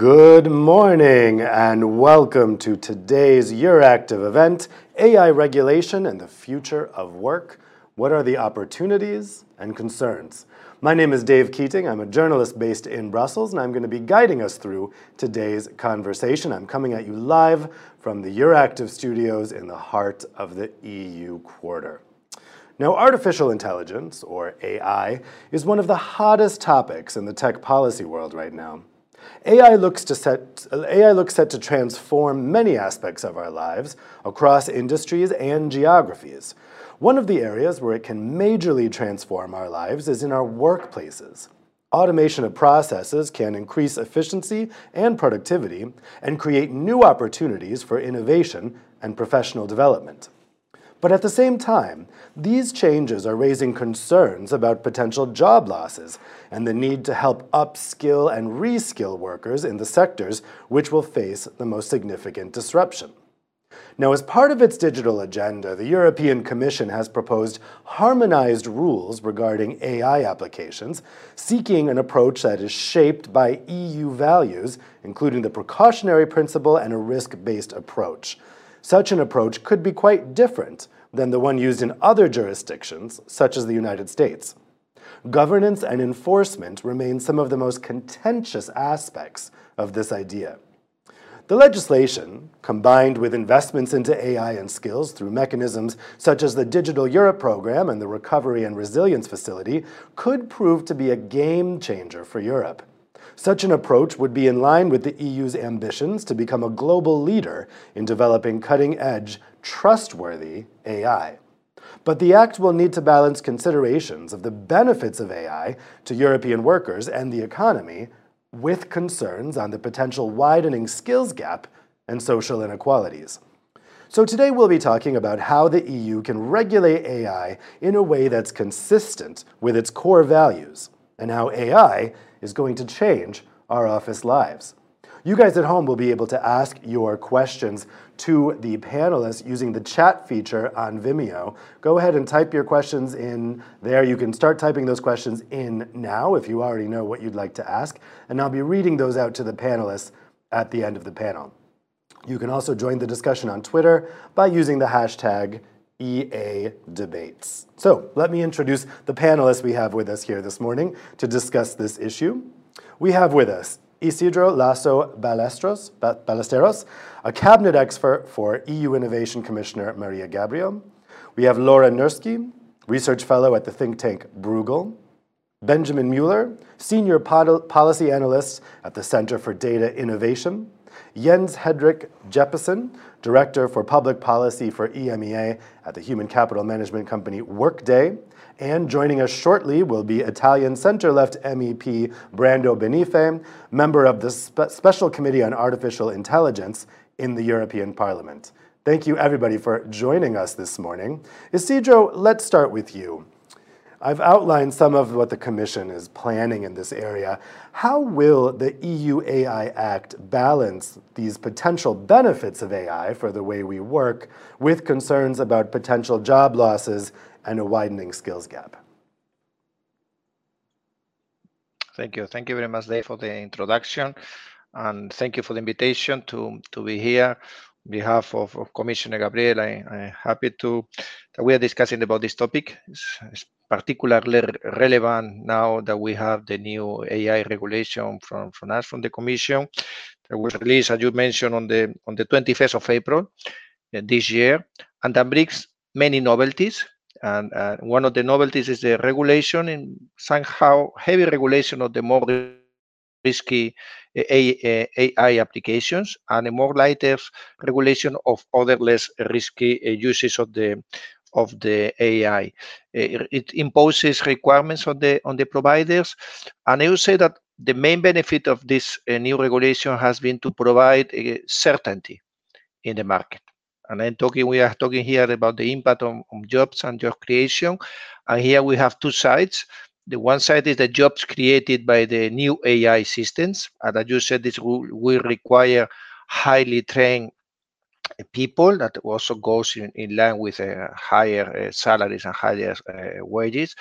Good morning and welcome to today's Euractiv event, AI Regulation and the Future of Work. What are the opportunities and concerns? My name is Dave Keating. I'm a journalist based in Brussels, and I'm going to be guiding us through today's conversation. I'm coming at you live from the Euractiv studios in the heart of the EU quarter. Now, artificial intelligence, or AI, is one of the hottest topics in the tech policy world right now. AI looks, to set, AI looks set to transform many aspects of our lives across industries and geographies. One of the areas where it can majorly transform our lives is in our workplaces. Automation of processes can increase efficiency and productivity and create new opportunities for innovation and professional development. But at the same time, these changes are raising concerns about potential job losses and the need to help upskill and reskill workers in the sectors which will face the most significant disruption. Now, as part of its digital agenda, the European Commission has proposed harmonized rules regarding AI applications, seeking an approach that is shaped by EU values, including the precautionary principle and a risk-based approach. Such an approach could be quite different than the one used in other jurisdictions, such as the United States. Governance and enforcement remain some of the most contentious aspects of this idea. The legislation, combined with investments into AI and skills through mechanisms such as the Digital Europe program and the Recovery and Resilience Facility, could prove to be a game changer for Europe. Such an approach would be in line with the EU's ambitions to become a global leader in developing cutting-edge, trustworthy AI. But the Act will need to balance considerations of the benefits of AI to European workers and the economy with concerns on the potential widening skills gap and social inequalities. So today we'll be talking about how the EU can regulate AI in a way that's consistent with its core values, and how AI is going to change our office lives. You guys at home will be able to ask your questions to the panelists using the chat feature on Vimeo. Go ahead and type your questions in there. You can start typing those questions in now if you already know what you'd like to ask, and I'll be reading those out to the panelists at the end of the panel. You can also join the discussion on Twitter by using the hashtag EA Debates. So let me introduce the panelists we have with us here this morning to discuss this issue. We have with us Isidro Laso Ballesteros, Ballesteros, a cabinet expert for EU Innovation Commissioner Mariya Gabriel. We have Laura Nurski, research fellow at the think tank Bruegel. Benjamin Mueller, senior policy analyst at the Center for Data Innovation. Jens Henrik Jeppesen, Director for Public Policy for EMEA at the human capital management company Workday. And joining us shortly will be Italian center-left MEP Brando Benifei, member of the Spe Special Committee on Artificial Intelligence in the European Parliament. Thank you everybody for joining us this morning. Isidro, let's start with you. I've outlined some of what the Commission is planning in this area. How will the EU AI Act balance these potential benefits of AI for the way we work with concerns about potential job losses and a widening skills gap? Thank you. Thank you very much, Dave, for the introduction. And thank you for the invitation to, to be here on behalf of, of Commissioner Gabriel. I, I'm happy to that we are discussing about this topic. It's, it's particularly relevant now that we have the new AI regulation from, from us, from the Commission, that was released, as you mentioned, on the on the 21st of April uh, this year, and that brings many novelties. And uh, one of the novelties is the regulation in somehow heavy regulation of the more risky AI applications and a more lighter regulation of other less risky uh, uses of the of the AI. Uh, it imposes requirements on the on the providers, and I would say that the main benefit of this uh, new regulation has been to provide certainty in the market. And I'm talking, we are talking here about the impact on, on jobs and job creation. And here we have two sides. The one side is the jobs created by the new AI systems. And as you said, this will, will require highly trained people that also goes in, in line with uh, higher uh, salaries and higher uh, wages.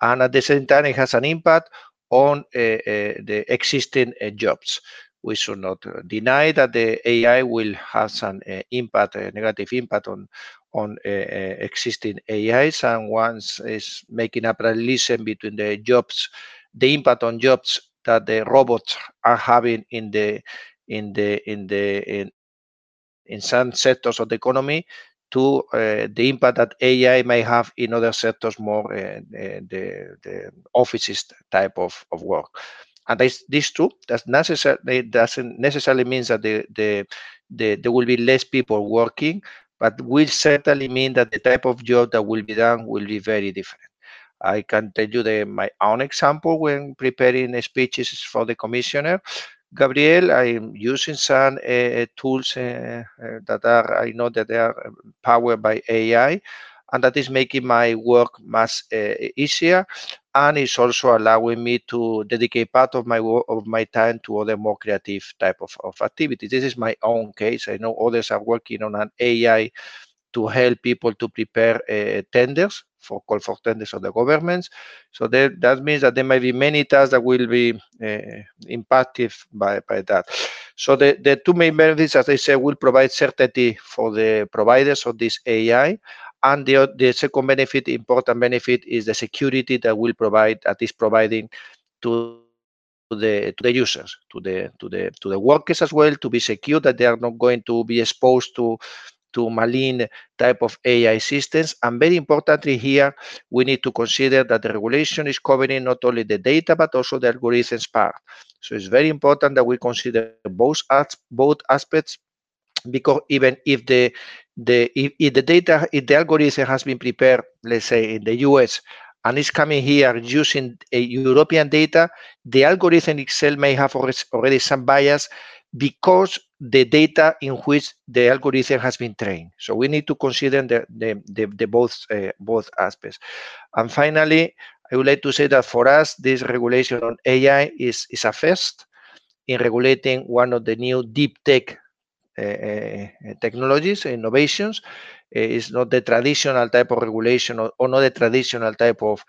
And at the same time, it has an impact on uh, uh, the existing uh, jobs. we should not deny that the AI will have some impact, a negative impact on on uh, existing AIs, and once is making a parallelism between the jobs, the impact on jobs that the robots are having in the in the in the in, in some sectors of the economy to uh, the impact that AI may have in other sectors, more uh, the, the offices type of, of work. And this, this necessarily doesn't necessarily means that the, the, the, there will be less people working, but will certainly mean that the type of job that will be done will be very different. I can tell you the, my own example when preparing speeches for the commissioner. Gabriel, I'm using some uh, tools uh, uh, that are, I know that they are powered by AI, and that is making my work much easier and it's also allowing me to dedicate part of my work, of my time to other more creative type of, of activities. This is my own case. I know others are working on an AI to help people to prepare uh, tenders for call for tenders of the governments. So that, that means that there may be many tasks that will be uh, impacted by, by that. So the, the two main benefits, as I said, will provide certainty for the providers of this AI. And the, the second benefit, important benefit, is the security that will provide, that is providing to the to the users, to the to the to the workers as well, to be secure that they are not going to be exposed to to malign type of AI systems. And very importantly here, we need to consider that the regulation is covering not only the data, but also the algorithms part. So it's very important that we consider both, both aspects because even if the the if, if the data if the algorithm has been prepared let's say in the us and is coming here using a european data the algorithm itself may have already some bias because the data in which the algorithm has been trained. So we need to consider the, the, the, the both, uh, both aspects. And finally, I would like to say that for us, this regulation on AI is, is a first in regulating one of the new deep tech uh, uh, technologies, innovations. It's not the traditional type of regulation or, or not the traditional type of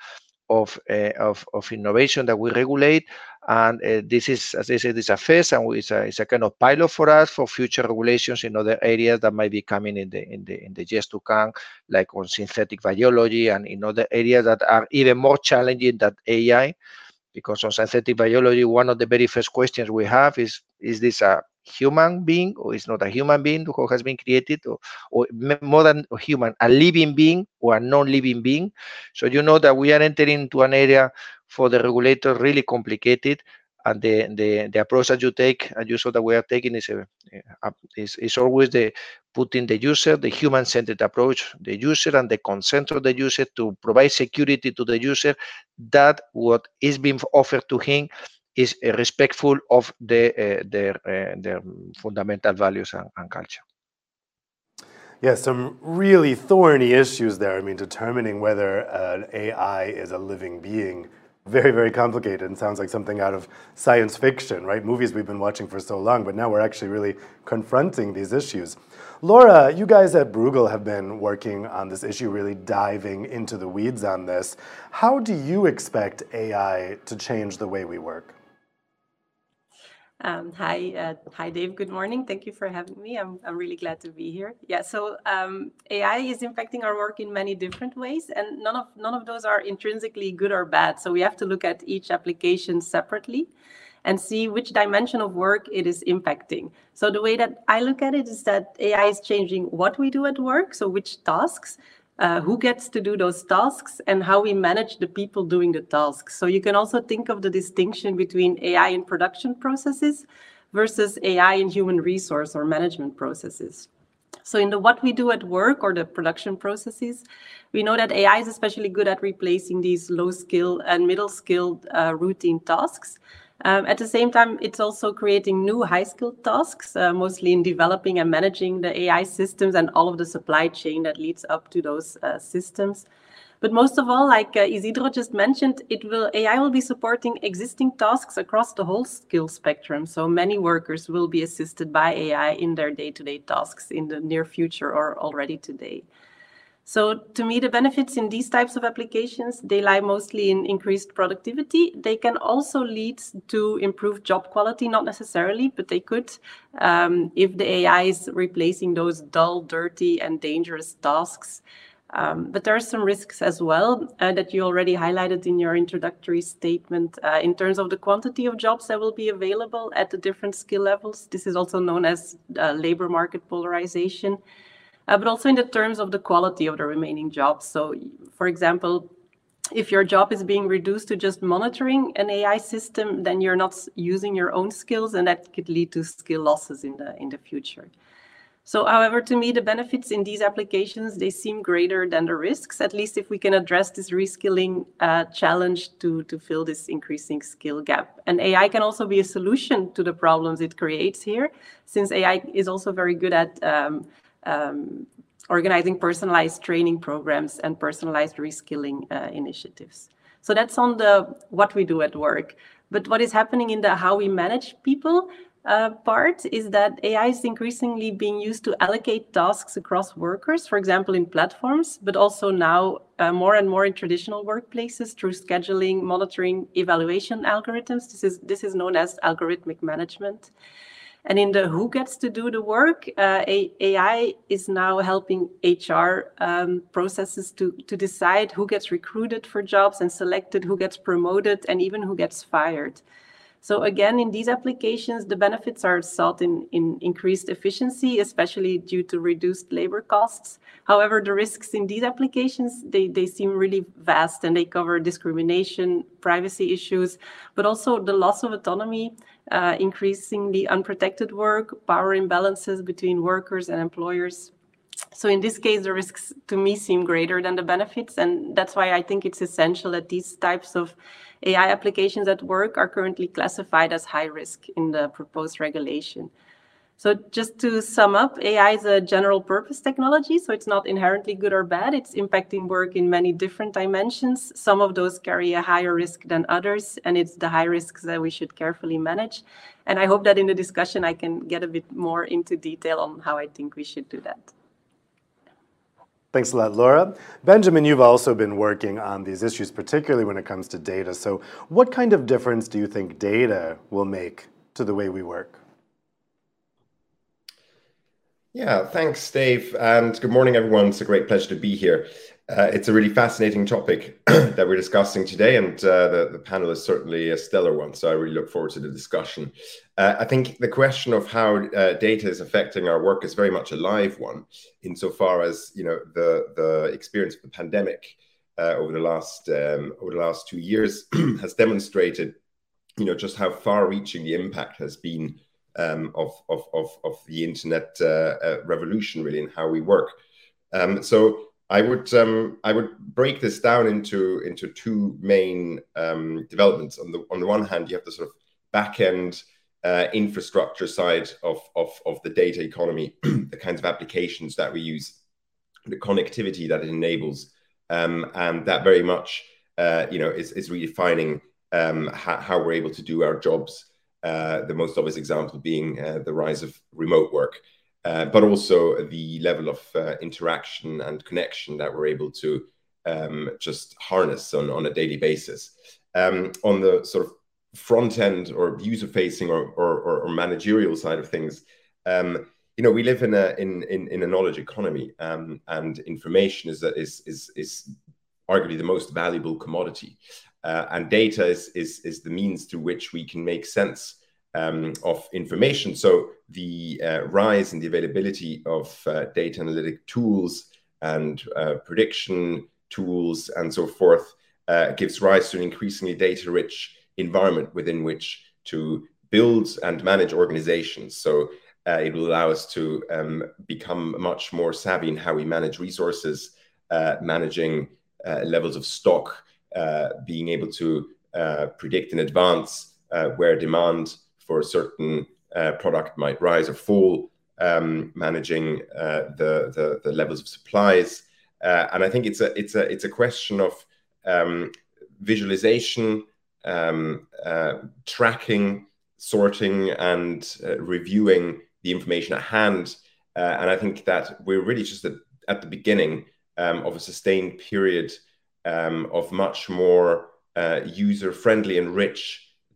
of, uh, of, of, innovation that we regulate. And uh, this is, as I said, it's a phase and it's a, it's a kind of pilot for us for future regulations in other areas that might be coming in the, in the, in the years to come, like on synthetic biology and in other areas that are even more challenging than AI. Because on synthetic biology, one of the very first questions we have is, is this a human being or is not a human being who has been created or, or more than a human, a living being or a non-living being. So you know that we are entering into an area for the regulator really complicated and the, the, the approach that you take and you saw that we are taking is, a, a, is, is always the putting the user, the human-centered approach, the user and the consent of the user to provide security to the user that what is being offered to him is uh, respectful of the, uh, their, uh, their fundamental values and, and culture. Yes, some really thorny issues there. I mean, determining whether an AI is a living being, very, very complicated and sounds like something out of science fiction, right? Movies we've been watching for so long, but now we're actually really confronting these issues. Laura, you guys at Bruegel have been working on this issue, really diving into the weeds on this. How do you expect AI to change the way we work? Um, hi, uh, hi, Dave. Good morning. Thank you for having me. I'm, I'm really glad to be here. Yeah, so um, AI is impacting our work in many different ways, and none of none of those are intrinsically good or bad. So we have to look at each application separately and see which dimension of work it is impacting. So the way that I look at it is that AI is changing what we do at work, so which tasks, uh, who gets to do those tasks and how we manage the people doing the tasks. So you can also think of the distinction between AI in production processes versus AI in human resource or management processes. So in the what we do at work or the production processes, we know that AI is especially good at replacing these low skill and middle skilled uh, routine tasks. Um, at the same time, it's also creating new high-skilled tasks, uh, mostly in developing and managing the AI systems and all of the supply chain that leads up to those uh, systems. But most of all, like uh, Isidro just mentioned, it will AI will be supporting existing tasks across the whole skill spectrum. So many workers will be assisted by AI in their day-to-day -day tasks in the near future or already today. So to me, the benefits in these types of applications, they lie mostly in increased productivity. They can also lead to improved job quality, not necessarily, but they could um, if the AI is replacing those dull, dirty, and dangerous tasks. Um, but there are some risks as well uh, that you already highlighted in your introductory statement uh, in terms of the quantity of jobs that will be available at the different skill levels. This is also known as uh, labor market polarization uh, but also in the terms of the quality of the remaining jobs. So, for example, if your job is being reduced to just monitoring an AI system, then you're not using your own skills, and that could lead to skill losses in the in the future. So, however, to me, the benefits in these applications they seem greater than the risks. At least if we can address this reskilling uh, challenge to to fill this increasing skill gap. And AI can also be a solution to the problems it creates here, since AI is also very good at um, um, organizing personalized training programs and personalized reskilling uh, initiatives. So that's on the what we do at work. But what is happening in the how we manage people uh, part is that AI is increasingly being used to allocate tasks across workers, for example, in platforms, but also now uh, more and more in traditional workplaces through scheduling, monitoring, evaluation algorithms. This is this is known as algorithmic management. And in the who gets to do the work, uh, AI is now helping HR um, processes to, to decide who gets recruited for jobs and selected, who gets promoted, and even who gets fired. So again, in these applications, the benefits are sought in, in increased efficiency, especially due to reduced labor costs. However, the risks in these applications, they, they seem really vast and they cover discrimination, privacy issues, but also the loss of autonomy, uh, increasingly unprotected work, power imbalances between workers and employers, so in this case, the risks to me seem greater than the benefits. And that's why I think it's essential that these types of AI applications at work are currently classified as high risk in the proposed regulation. So just to sum up, AI is a general purpose technology, so it's not inherently good or bad. It's impacting work in many different dimensions. Some of those carry a higher risk than others, and it's the high risks that we should carefully manage. And I hope that in the discussion I can get a bit more into detail on how I think we should do that. Thanks a lot, Laura. Benjamin, you've also been working on these issues, particularly when it comes to data. So, what kind of difference do you think data will make to the way we work? Yeah, thanks, Dave. And good morning, everyone. It's a great pleasure to be here. Uh, it's a really fascinating topic that we're discussing today, and uh, the, the, panel is certainly a stellar one. So I really look forward to the discussion. Uh, I think the question of how uh, data is affecting our work is very much a live one, insofar as you know the the experience of the pandemic uh, over the last um, over the last two years has demonstrated, you know, just how far-reaching the impact has been um, of, of, of of the internet uh, revolution, really, in how we work. Um, so I would um, I would break this down into into two main um, developments. On the on the one hand, you have the sort of back end uh, infrastructure side of, of of the data economy, the kinds of applications that we use, the connectivity that it enables, um, and that very much uh, you know is is redefining um, how, we're able to do our jobs. Uh, the most obvious example being uh, the rise of remote work. Uh, but also the level of uh, interaction and connection that we're able to um, just harness on, on a daily basis. Um, on the sort of front end or user facing or, or, or, managerial side of things, um, you know, we live in a in in, in a knowledge economy, um, and information is, is is is arguably the most valuable commodity, uh, and data is is is the means through which we can make sense um, of information. So the uh, rise in the availability of uh, data analytic tools and uh, prediction tools and so forth uh, gives rise to an increasingly data-rich environment within which to build and manage organizations. So uh, it will allow us to um, become much more savvy in how we manage resources, managing levels of stock, being able to predict in advance where demand for a certain uh, product might rise or fall, um, managing uh, the, the, the levels of supplies, uh, and I think it's a it's a it's a question of um, visualization, um, uh, tracking, sorting, and uh, reviewing the information at hand. Uh, and I think that we're really just at, at the beginning um, of a sustained period um, of much more uh, user-friendly and rich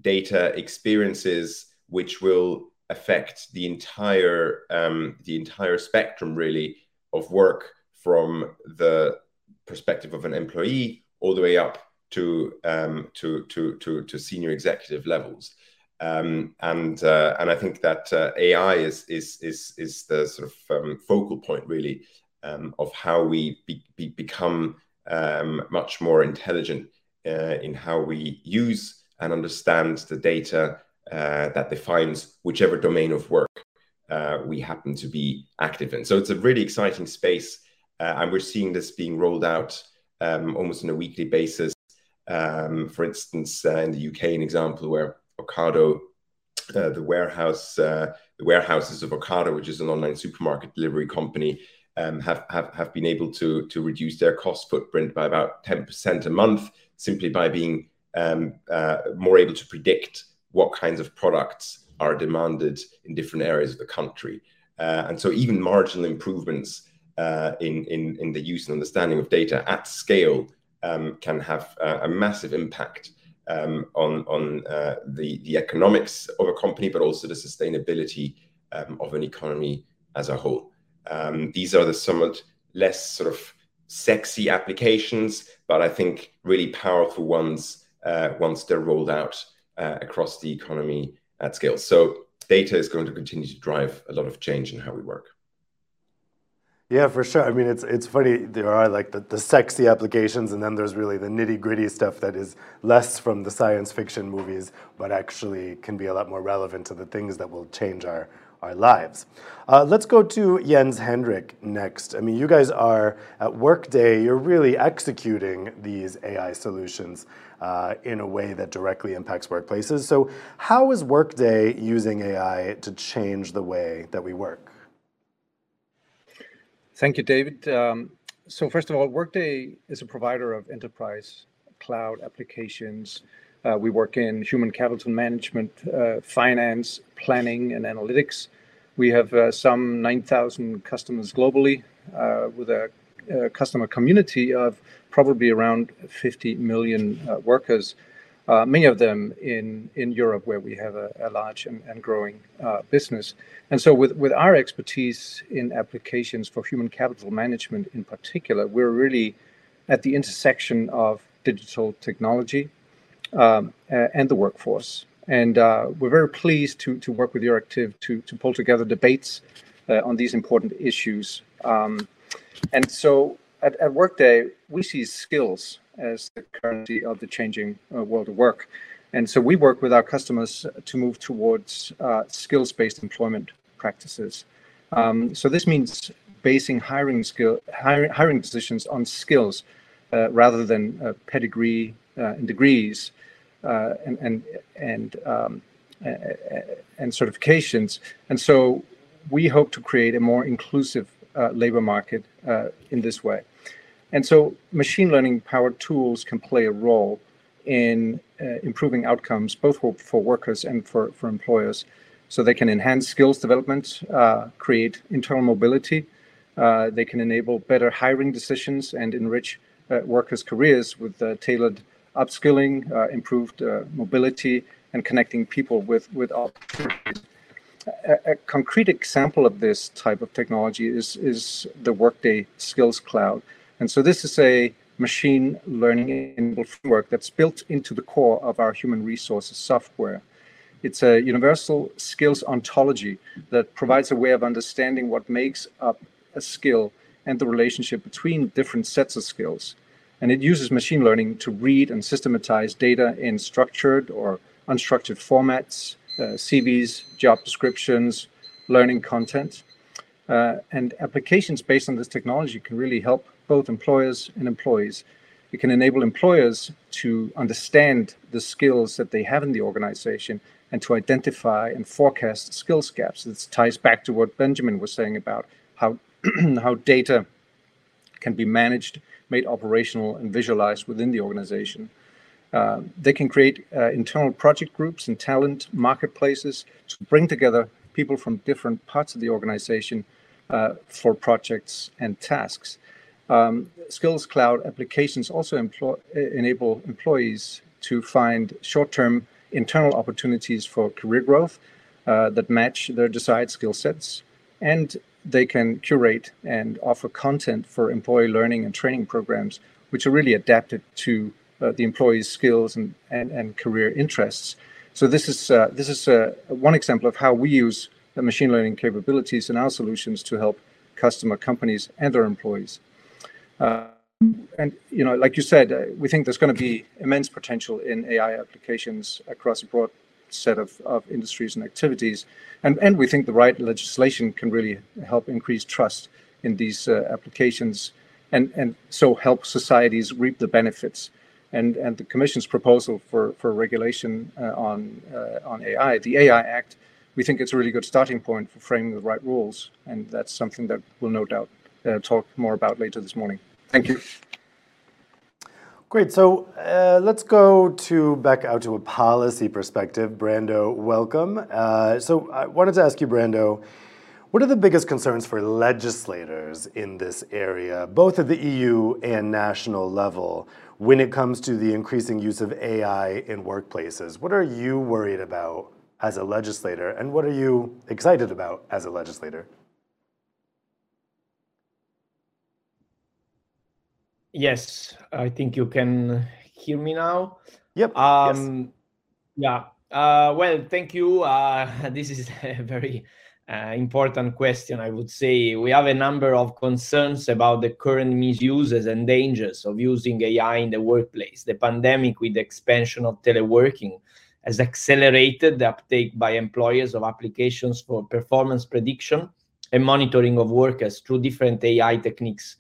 data experiences, which will affect the entire um, the entire spectrum really of work from the perspective of an employee all the way up to um, to, to, to, to senior executive levels. Um, and uh, and I think that uh, AI is is is is the sort of um, focal point really um, of how we be, be become um, much more intelligent uh, in how we use and understand the data uh, that defines whichever domain of work uh, we happen to be active in. So it's a really exciting space, uh, and we're seeing this being rolled out um, almost on a weekly basis. Um, for instance, in the UK, an example where Ocado, uh, the warehouse, uh, the warehouses of Ocado, which is an online supermarket delivery company, um, have, have have been able to to reduce their cost footprint by about ten percent a month simply by being um, uh, more able to predict what kinds of products are demanded in different areas of the country. Uh, and so even marginal improvements uh, in, in, in the use and understanding of data at scale um, can have a massive impact um, on, on uh, the, the economics of a company, but also the sustainability um, of an economy as a whole. Um, these are the somewhat less sort of sexy applications, but I think really powerful ones uh, once they're rolled out uh, across the economy at scale. So data is going to continue to drive a lot of change in how we work. Yeah, for sure. I mean, it's it's funny. There are like the, the sexy applications, and then there's really the nitty gritty stuff that is less from the science fiction movies, but actually can be a lot more relevant to the things that will change our our lives. Uh, let's go to Jens Henrik next. I mean, you guys are at Workday, you're really executing these AI solutions uh, in a way that directly impacts workplaces. So, how is Workday using AI to change the way that we work? Thank you, David. Um, so, first of all, Workday is a provider of enterprise cloud applications uh, we work in human capital management, uh, finance, planning, and analytics. We have uh, some 9,000 customers globally uh, with a, a, customer community of probably around 50 million uh, workers, uh, many of them in, in Europe, where we have a, a large and, and growing business. And so, with, with our expertise in applications for human capital management in particular, we're really at the intersection of digital technology um, and the workforce. And uh, we're very pleased to, to work with Euractiv to, to pull together debates uh, on these important issues. Um, and so at, at, Workday, we see skills as the currency of the changing uh, world of work. And so we work with our customers to move towards uh, skills based employment practices. Um, so this means basing hiring skill hiring, hiring decisions on skills uh, rather than uh, pedigree and degrees uh, and and and um, and certifications. And so we hope to create a more inclusive uh, labor market uh, in this way. And so machine learning powered tools can play a role in uh, improving outcomes both for, for workers and for, for employers. So they can enhance skills development, uh, create internal mobility. They can enable better hiring decisions and enrich workers' careers with tailored upskilling, uh, improved uh, mobility, and connecting people with, with opportunities. A, a, concrete example of this type of technology is, is the Workday Skills Cloud. And so this is a machine learning enabled framework that's built into the core of our human resources software. It's a universal skills ontology that provides a way of understanding what makes up a skill and the relationship between different sets of skills. And it uses machine learning to read and systematize data in structured or unstructured formats, uh, CVs, job descriptions, learning content. Uh, and applications based on this technology can really help both employers and employees. It can enable employers to understand the skills that they have in the organization and to identify and forecast skills gaps. This ties back to what Benjamin was saying about how, how data can be managed made operational and visualized within the organization. Uh, they can create uh, internal project groups and talent marketplaces to bring together people from different parts of the organization uh, for projects and tasks. Um, Skills Cloud applications also enable employees to find short-term internal opportunities for career growth uh, that match their desired skill sets, and they can curate and offer content for employee learning and training programs, which are really adapted to uh, the employee's skills and, and, and career interests. So this is uh, this is uh, one example of how we use machine learning capabilities in our solutions to help customer companies and their employees. Uh, and you know, like you said, uh, we think there's going to be immense potential in AI applications across a broad set of, of industries and activities, and and we think the right legislation can really help increase trust in these uh, applications, and and so help societies reap the benefits and and the Commission's proposal for for regulation uh, on uh, on AI, the AI Act, we think it's a really good starting point for framing the right rules, and that's something that we'll no doubt uh, talk more about later this morning. Thank you. Great. So uh, let's go to back out to a policy perspective. Brando, welcome. Uh, so I wanted to ask you, Brando, what are the biggest concerns for legislators in this area, both at the EU and national level, when it comes to the increasing use of AI in workplaces? What are you worried about as a legislator, and what are you excited about as a legislator? Yes, I think you can hear me now. Yep. Um, yes. Yeah. Uh, well, thank you. Uh, this is a very uh, important question, I would say. We have a number of concerns about the current misuses and dangers of using AI in the workplace. The pandemic, with the expansion of teleworking, has accelerated the uptake by employers of applications for performance prediction and monitoring of workers through different AI techniques.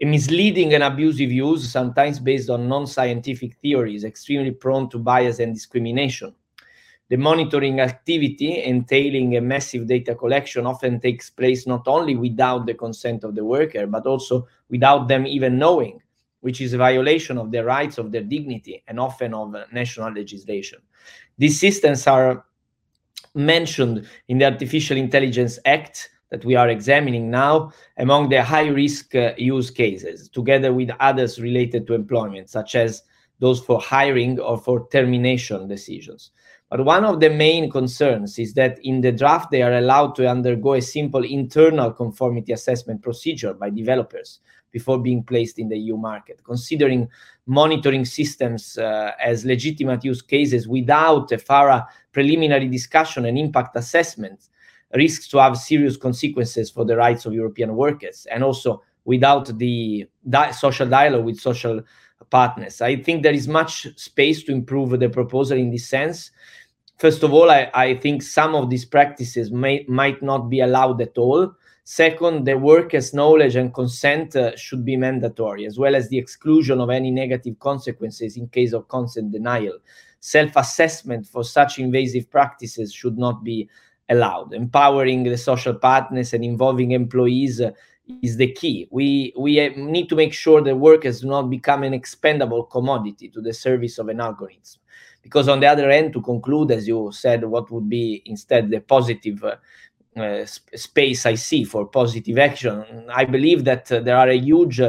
A misleading and abusive use, sometimes based on non scientific theories, extremely prone to bias and discrimination the monitoring activity entailing a massive data collection often takes place not only without the consent of the worker, but also without them even knowing, which is a violation of their rights, of their dignity, and often of national legislation. These systems are mentioned in the Artificial Intelligence Act that we are examining now among the high risk uh, use cases, together with others related to employment, such as those for hiring or for termination decisions. But one of the main concerns is that in the draft, they are allowed to undergo a simple internal conformity assessment procedure by developers before being placed in the EU market. Considering monitoring systems uh, as legitimate use cases without a thorough preliminary discussion and impact assessment risks to have serious consequences for the rights of European workers and also without the di social dialogue with social partners. I think there is much space to improve the proposal in this sense first of all, I, I think some of these practices may, might not be allowed at all. Second, the workers' knowledge and consent uh, should be mandatory, as well as the exclusion of any negative consequences in case of consent denial. Self assessment for such invasive practices should not be allowed. Empowering the social partners and involving employees uh, is the key. We, we uh, need to make sure that workers do not become an expendable commodity to the service of an algorithm because on the other end to conclude as you said what would be instead the positive uh, uh, space i see for positive action i believe that uh, there are a huge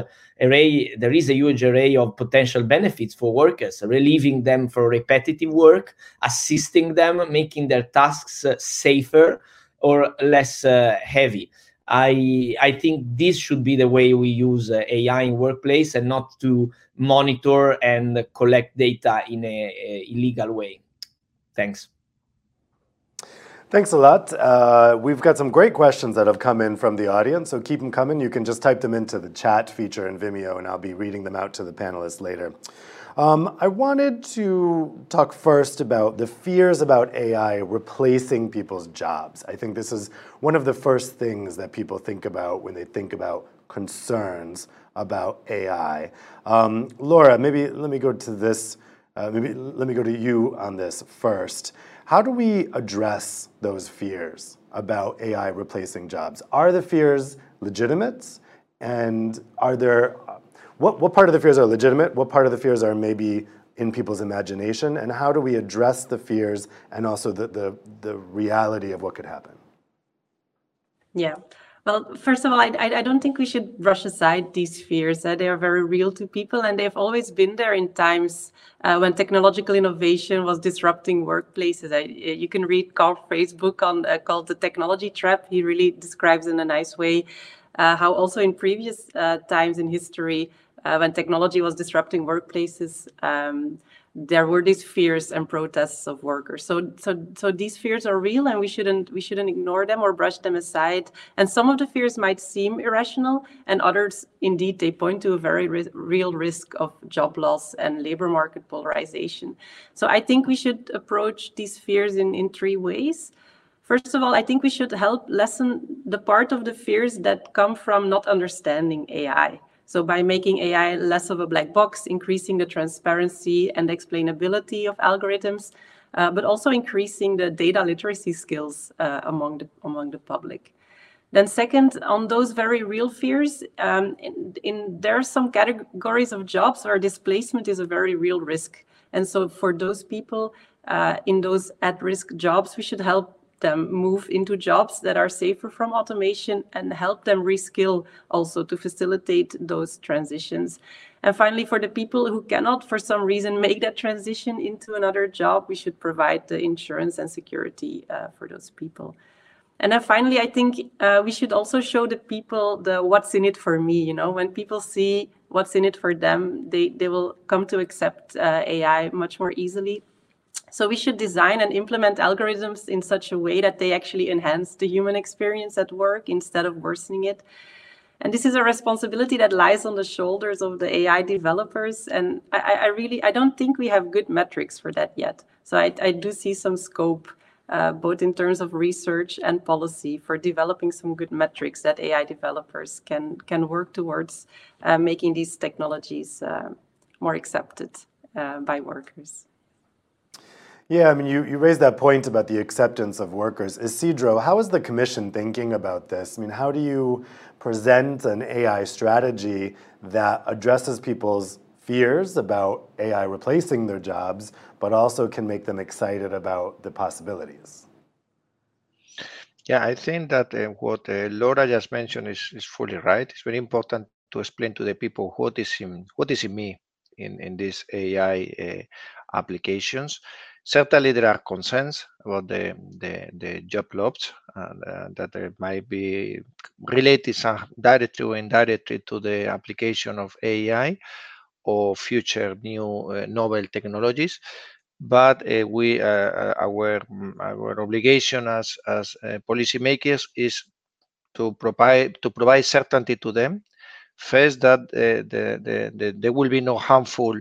array there is a huge array of potential benefits for workers relieving them from repetitive work assisting them making their tasks uh, safer or less uh, heavy I I think this should be the way we use uh, AI in workplace and not to monitor and collect data in a, a illegal way. Thanks. Thanks a lot. Uh, we've got some great questions that have come in from the audience, so keep them coming. You can just type them into the chat feature in Vimeo, and I'll be reading them out to the panelists later. Um, I wanted to talk first about the fears about AI replacing people's jobs. I think this is one of the first things that people think about when they think about concerns about AI. Um, Laura, maybe let me go to this. Uh, maybe let me go to you on this first. How do we address those fears about AI replacing jobs? Are the fears legitimate? And are there what, what part of the fears are legitimate? What part of the fears are maybe in people's imagination? And how do we address the fears and also the, the, the reality of what could happen? Yeah. Well, first of all, I, I, don't think we should brush aside these fears. Uh, they are very real to people, and they've always been there in times uh, when technological innovation was disrupting workplaces. I, you can read Carl Frey's book on uh, called "The Technology Trap." He really describes in a nice way uh, how also in previous uh, times in history, uh, when technology was disrupting workplaces. Um, there were these fears and protests of workers. So, so, so these fears are real, and we shouldn't we shouldn't ignore them or brush them aside. And some of the fears might seem irrational, and others, indeed, they point to a very ri real risk of job loss and labor market polarization. So, I think we should approach these fears in in three ways. First of all, I think we should help lessen the part of the fears that come from not understanding AI. So by making AI less of a black box, increasing the transparency and explainability of algorithms, uh, but also increasing the data literacy skills uh, among the among the public. Then second, on those very real fears, um, in, in, there are some categories of jobs where displacement is a very real risk. And so for those people uh, in those at-risk jobs, we should help them move into jobs that are safer from automation and help them reskill also to facilitate those transitions. And finally, for the people who cannot, for some reason, make that transition into another job, we should provide the insurance and security uh, for those people. And then finally, I think uh, we should also show the people the what's in it for me. You know, when people see what's in it for them, they, they will come to accept uh, AI much more easily. So we should design and implement algorithms in such a way that they actually enhance the human experience at work instead of worsening it. And this is a responsibility that lies on the shoulders of the AI developers. And I, I really, I don't think we have good metrics for that yet. So I, I do see some scope, uh, both in terms of research and policy, for developing some good metrics that AI developers can can work towards uh, making these technologies uh, more accepted uh, by workers. Yeah, I mean, you, you raised that point about the acceptance of workers. Isidro, how is the Commission thinking about this? I mean, how do you present an AI strategy that addresses people's fears about AI replacing their jobs, but also can make them excited about the possibilities? Yeah, I think that uh, what uh, Laura just mentioned is, is fully right. It's very important to explain to the people what is in what is in me in in these AI uh, applications certainly there are concerns about the the, the job loss and uh, that might be related some directly or indirectly to the application of AI or future new uh, novel technologies. But uh, we, uh, uh, our our obligation as as uh, policymakers is to provide to provide certainty to them. First, that the, the, the, there will be no harmful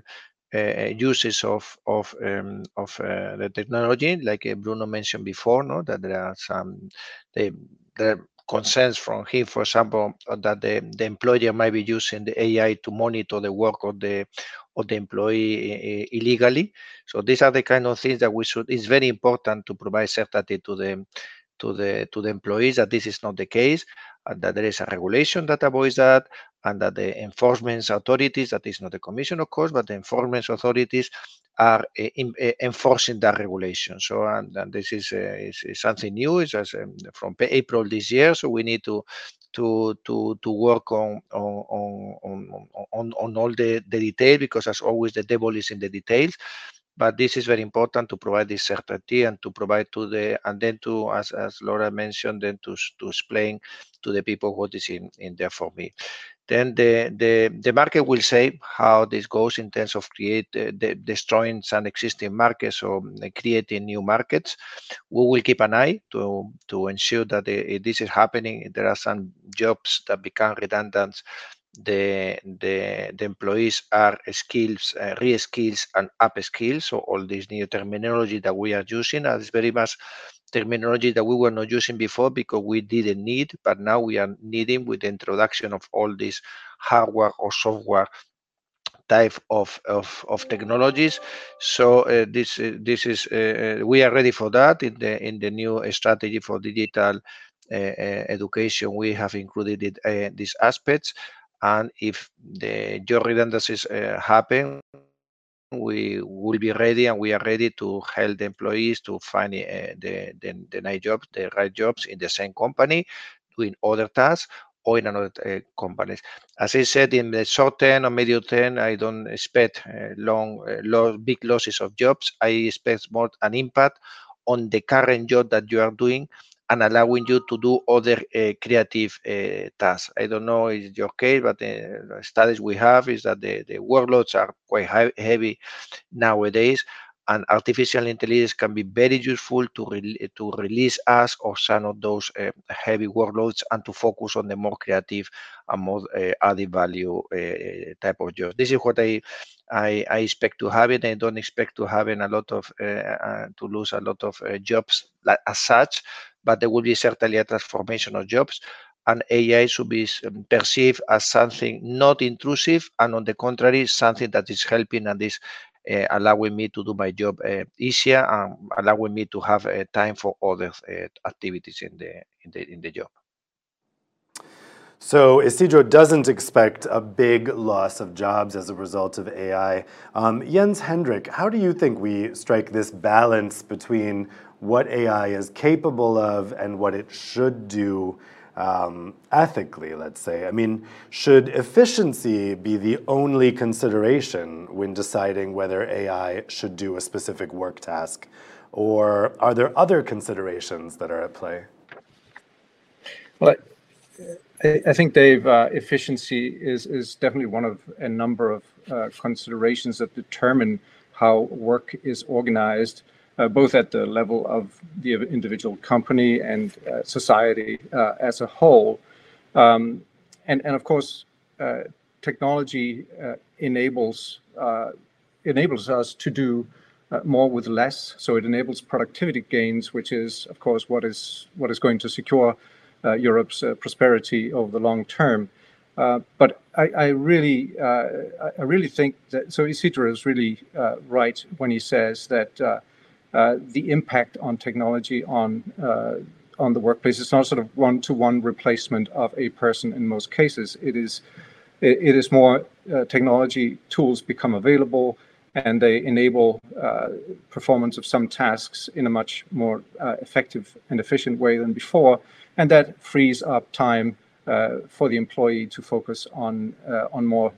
uh, uses of of um, of uh, the technology, like uh, Bruno mentioned before, no, that there are some they, there are concerns from him, for example, that the, the employer might be using the AI to monitor the work of the of the employee illegally. So these are the kind of things that we should. It's very important to provide certainty to the to the to the employees that this is not the case, and that there is a regulation that avoids that, and that the enforcement authorities, that is not the commission, of course, but the enforcement authorities are uh, in, uh, enforcing that regulation. So, and, and this is, uh, is, is, something new. It's as, um, from April this year. So we need to to to to work on on on on, on all the, the detail because as always the devil is in the details but this is very important to provide this certainty and to provide to the and then to as, as laura mentioned then to to explain to the people what is in in there for me. Then the the the market will say how this goes in terms of create uh, the, destroying some existing markets or uh, creating new markets. We will keep an eye to to ensure that the, this is happening. There are some jobs that become redundant the the the employees are skills uh, re-skills and up skills so all this new terminology that we are using is very much terminology that we were not using before because we didn't need but now we are needing with the introduction of all these hardware or software type of, of, of technologies. So uh, this uh, this is uh, uh we are ready for that in the in the new strategy for digital uh, uh, education. We have included it, these aspects, and if the job redundancies uh, happen, we will be ready and we are ready to help the employees to find uh, the, the, the nice jobs, the right jobs in the same company doing other tasks or in another uh, companies. As I said, in the short term or medium term, I don't expect uh, long, uh, lo big losses of jobs. I expect more an impact on the current job that you are doing and allowing you to do other uh, creative uh, tasks. I don't know if your case, but the studies we have is that the, the workloads are quite high, heavy nowadays and artificial intelligence can be very useful to, re to release us of some of those uh, heavy workloads and to focus on the more creative and more uh, added value uh, type of jobs. This is what I, I, I expect to have it. I don't expect to having a lot of uh, to lose a lot of jobs as such, but there will be certainly a transformation of jobs and AI should be um, perceived as something not intrusive and on the contrary, something that is helping and is uh, allowing me to do my job uh, easier and allowing me to have uh, time for other activities in the in the in the job. So Isidro doesn't expect a big loss of jobs as a result of AI. Um, Jens Henrik, how do you think we strike this balance between what AI is capable of and what it should do um, ethically, let's say? I mean, should efficiency be the only consideration when deciding whether AI should do a specific work task? Or are there other considerations that are at play? Well, I, I think, Dave, uh, efficiency is, is definitely one of a number of uh, considerations that determine how work is organized uh, both at the level of the individual company and uh, society uh, as a whole. Um, and, and of course, uh, technology uh, enables uh, enables us to do more with less. So it enables productivity gains, which is, of course, what is what is going to secure Europe's prosperity over the long term. but I, I really, I really think that so Isidro is really right when he says that uh, the impact on technology on uh, on the workplace. It's not sort of one-to-one replacement of a person in most cases. It is it, it is more uh, technology tools become available and they enable uh, performance of some tasks in a much more uh, effective and efficient way than before, and that frees up time for the employee to focus on on more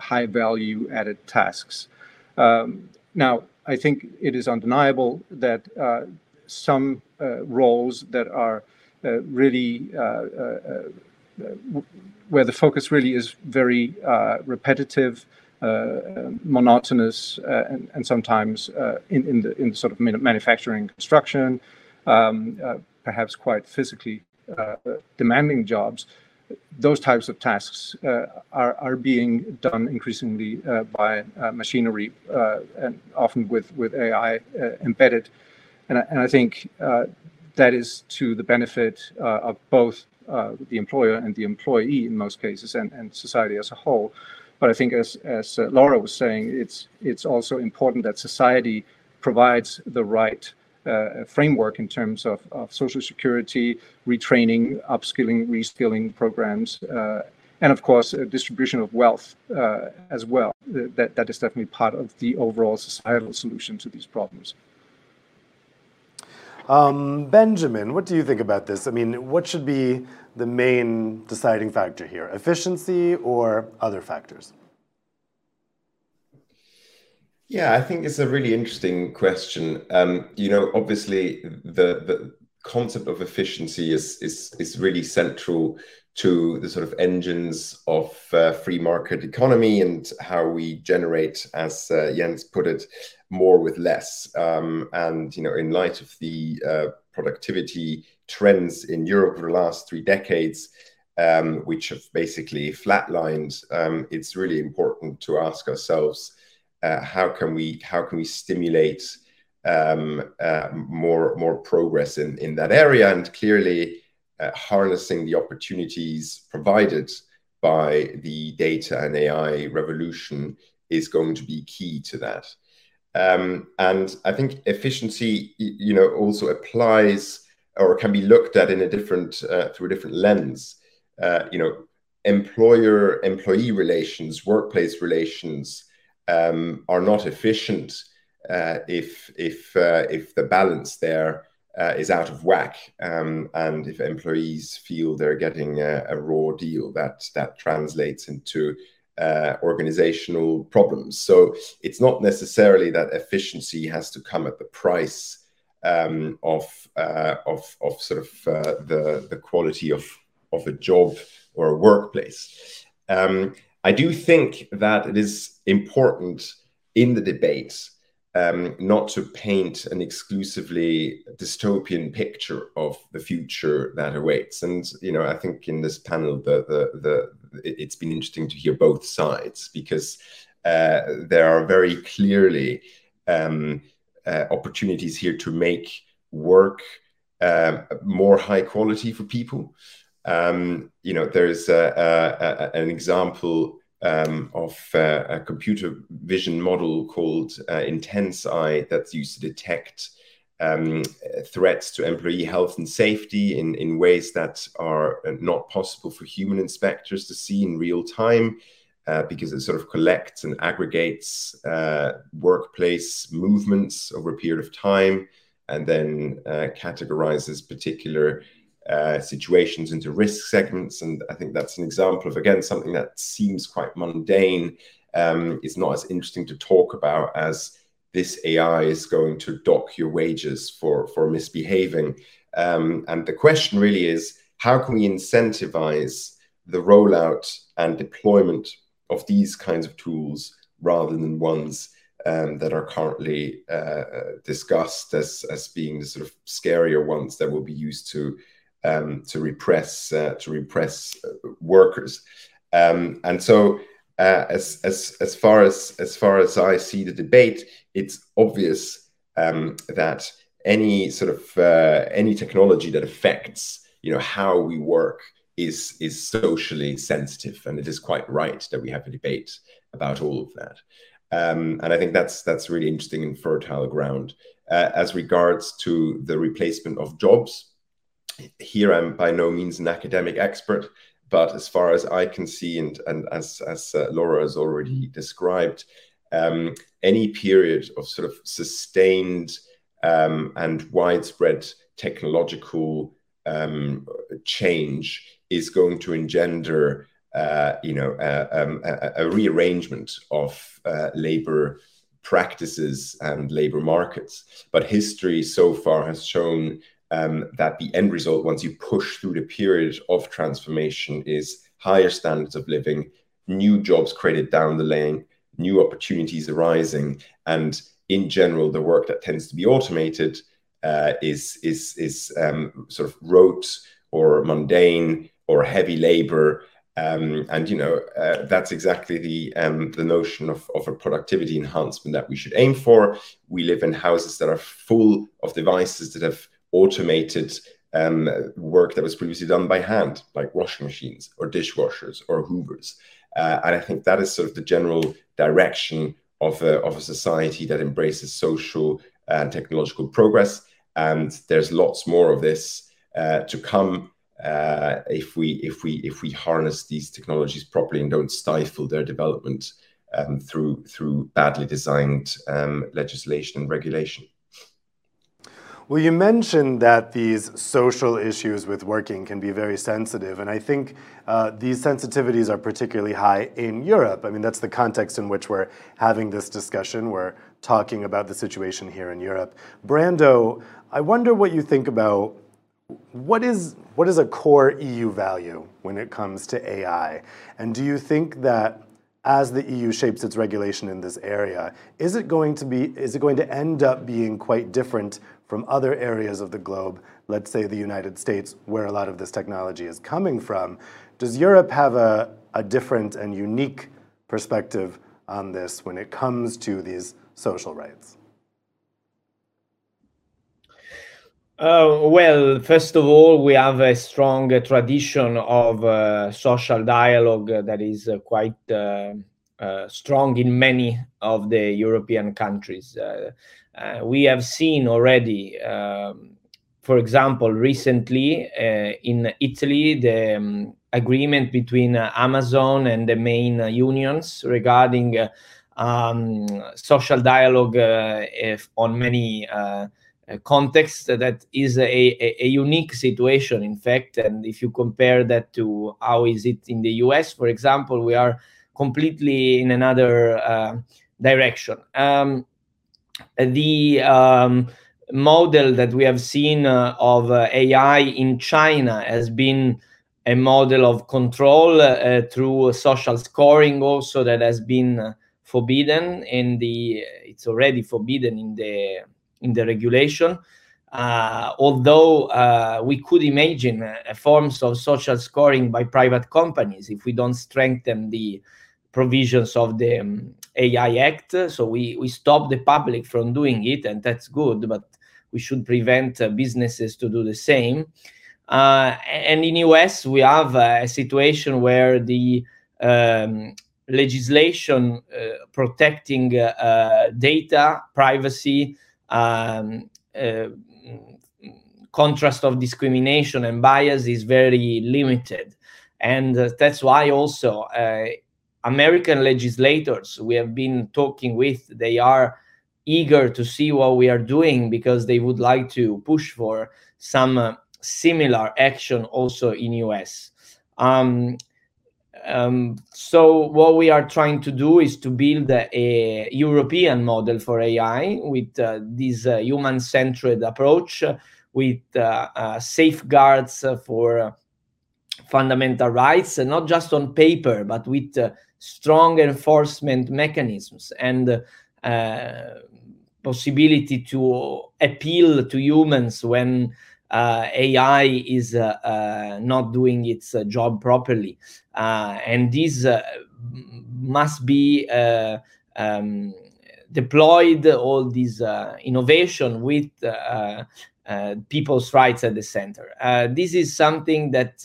high value added tasks. Um, now, I think it is undeniable that uh, some uh, roles that are uh, really uh, uh, uh, where the focus really is very repetitive, monotonous, and, and, sometimes in, in, the in the sort of manufacturing construction, um, perhaps quite physically demanding jobs those types of tasks uh, are, are being done increasingly uh, by uh, machinery uh, and often with, with AI uh, embedded. And I, and I think uh, that is to the benefit of both the employer and the employee in most cases and, and society as a whole. But I think as, as Laura was saying, it's, it's also important that society provides the right uh, framework in terms of, of social security, retraining, upskilling, reskilling programs, uh, and of course, distribution of wealth uh, as well. That, that is definitely part of the overall societal solution to these problems. Um, Benjamin, what do you think about this? I mean, what should be the main deciding factor here? Efficiency or other factors? Yeah, I think it's a really interesting question. Um, you know, obviously, the the concept of efficiency is is is really central to the sort of engines of uh, free market economy and how we generate, as uh, Jens put it, more with less. Um, and you know, in light of the uh, productivity trends in Europe over the last three decades, um, which have basically flatlined, um, it's really important to ask ourselves how can we how can we stimulate um, uh, more more progress in in that area and clearly uh, harnessing the opportunities provided by the data and AI revolution is going to be key to that. Um, and I think efficiency, you know, also applies or can be looked at in a different uh, through a different lens. Uh, you know, employer employee relations, workplace relations um, are not efficient uh, if if uh, if the balance there uh, is out of whack, um, and if employees feel they're getting a, a, raw deal, that that translates into uh, organizational problems. So it's not necessarily that efficiency has to come at the price um, of, uh, of of sort of uh, the the quality of of a job or a workplace. Um, I do think that it is important in the debate um, not to paint an exclusively dystopian picture of the future that awaits. And you know, I think in this panel, the the the it's been interesting to hear both sides because uh, there are very clearly um, uh, opportunities here to make work uh, more high quality for people. Um, you know, there's a, a, an example um, of uh, a computer vision model called uh, IntensEye that's used to detect um, threats to employee health and safety in, in ways that are not possible for human inspectors to see in real time. Uh, because it sort of collects and aggregates uh, workplace movements over a period of time and then uh, categorizes particular uh, situations into risk segments. And I think that's an example of, again, something that seems quite mundane. Um, it's not as interesting to talk about as this AI is going to dock your wages for, for misbehaving. Um, and the question really is how can we incentivize the rollout and deployment of these kinds of tools rather than ones um, that are currently uh, discussed as, as being the sort of scarier ones that will be used to um, to repress uh, to repress uh, workers. Um, and so, uh, as as as far as as far as I see the debate, it's obvious um, that any sort of uh, any technology that affects you know how we work is is socially sensitive, and it is quite right that we have a debate about all of that. Um, and I think that's that's really interesting and fertile ground. Uh, as regards to the replacement of jobs, here I'm by no means an academic expert, but as far as I can see, and, and as, as uh, Laura has already described, um, any period of sort of sustained um, and widespread technological um, change is going to engender, uh, you know, um, a, a, rearrangement of uh, labor practices and labor markets. But history so far has shown um, that the end result, once you push through the period of transformation, is higher standards of living, new jobs created down the lane, new opportunities arising, and in general, the work that tends to be automated uh, is is is um, sort of rote or mundane or heavy labor. Um, and you know uh, that's exactly the um, the notion of, of a productivity enhancement that we should aim for. We live in houses that are full of devices that have automated um, work that was previously done by hand, like washing machines or dishwashers or hoovers. Uh, and I think that is sort of the general direction of a, of a society that embraces social and technological progress. And there's lots more of this uh, to come uh, if we if we if we harness these technologies properly and don't stifle their development um, through through badly designed um, legislation and regulation. Well, you mentioned that these social issues with working can be very sensitive, and I think uh, these sensitivities are particularly high in Europe. I mean, that's the context in which we're having this discussion. We're talking about the situation here in Europe. Brando, I wonder what you think about what is what is a core EU value when it comes to AI, and do you think that as the EU shapes its regulation in this area, is it going to be is it going to end up being quite different from other areas of the globe, let's say the United States, where a lot of this technology is coming from. Does Europe have a, a different and unique perspective on this when it comes to these social rights? Uh, well, first of all, we have a strong uh, tradition of uh, social dialogue that is uh, quite uh, uh, strong in many of the European countries. Uh, we have seen already, um, for example, recently uh, in Italy, the um, agreement between uh, Amazon and the main unions regarding um, social dialogue on many context that is a, a, a, unique situation in fact. And if you compare that to how is it in the us for example we are completely in another uh, direction. Um, the um, model that we have seen uh, of uh, ai in china has been a model of control uh, through social scoring also that has been forbidden in the it's already forbidden in the in the regulation. Uh, although uh, we could imagine uh, forms of social scoring by private companies if we don't strengthen the provisions of the um, AI Act. So we, we stop the public from doing it, and that's good, but we should prevent uh, businesses to do the same. Uh, and in US, we have a situation where the um, legislation uh, protecting data privacy um, uh, contrast of discrimination and bias is very limited. And uh, that's why also uh, American legislators we have been talking with, they are eager to see what we are doing because they would like to push for some uh, similar action also in US. Um, um, so what we are trying to do is to build a, a European model for AI with uh, this uh, human-centered approach, uh, with uh, uh, safeguards for fundamental rights, not just on paper, but with strong enforcement mechanisms and uh, possibility to appeal to humans when uh, AI is uh, uh, not doing its uh, job properly, uh, and this must be um, deployed. All this innovation with people's rights at the center. this is something that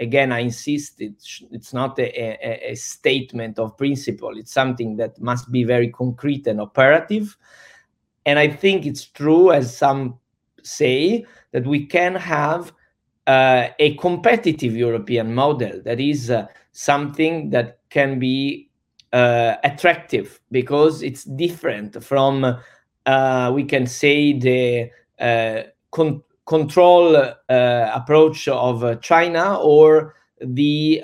again i insist it's, it's not a, a, a, statement of principle. It's something that must be very concrete and operative. And i think it's true as some say that we can have uh, a competitive European model that is uh, something that can be uh, attractive because it's different from, uh, we can say, the uh, con control uh, approach of China or the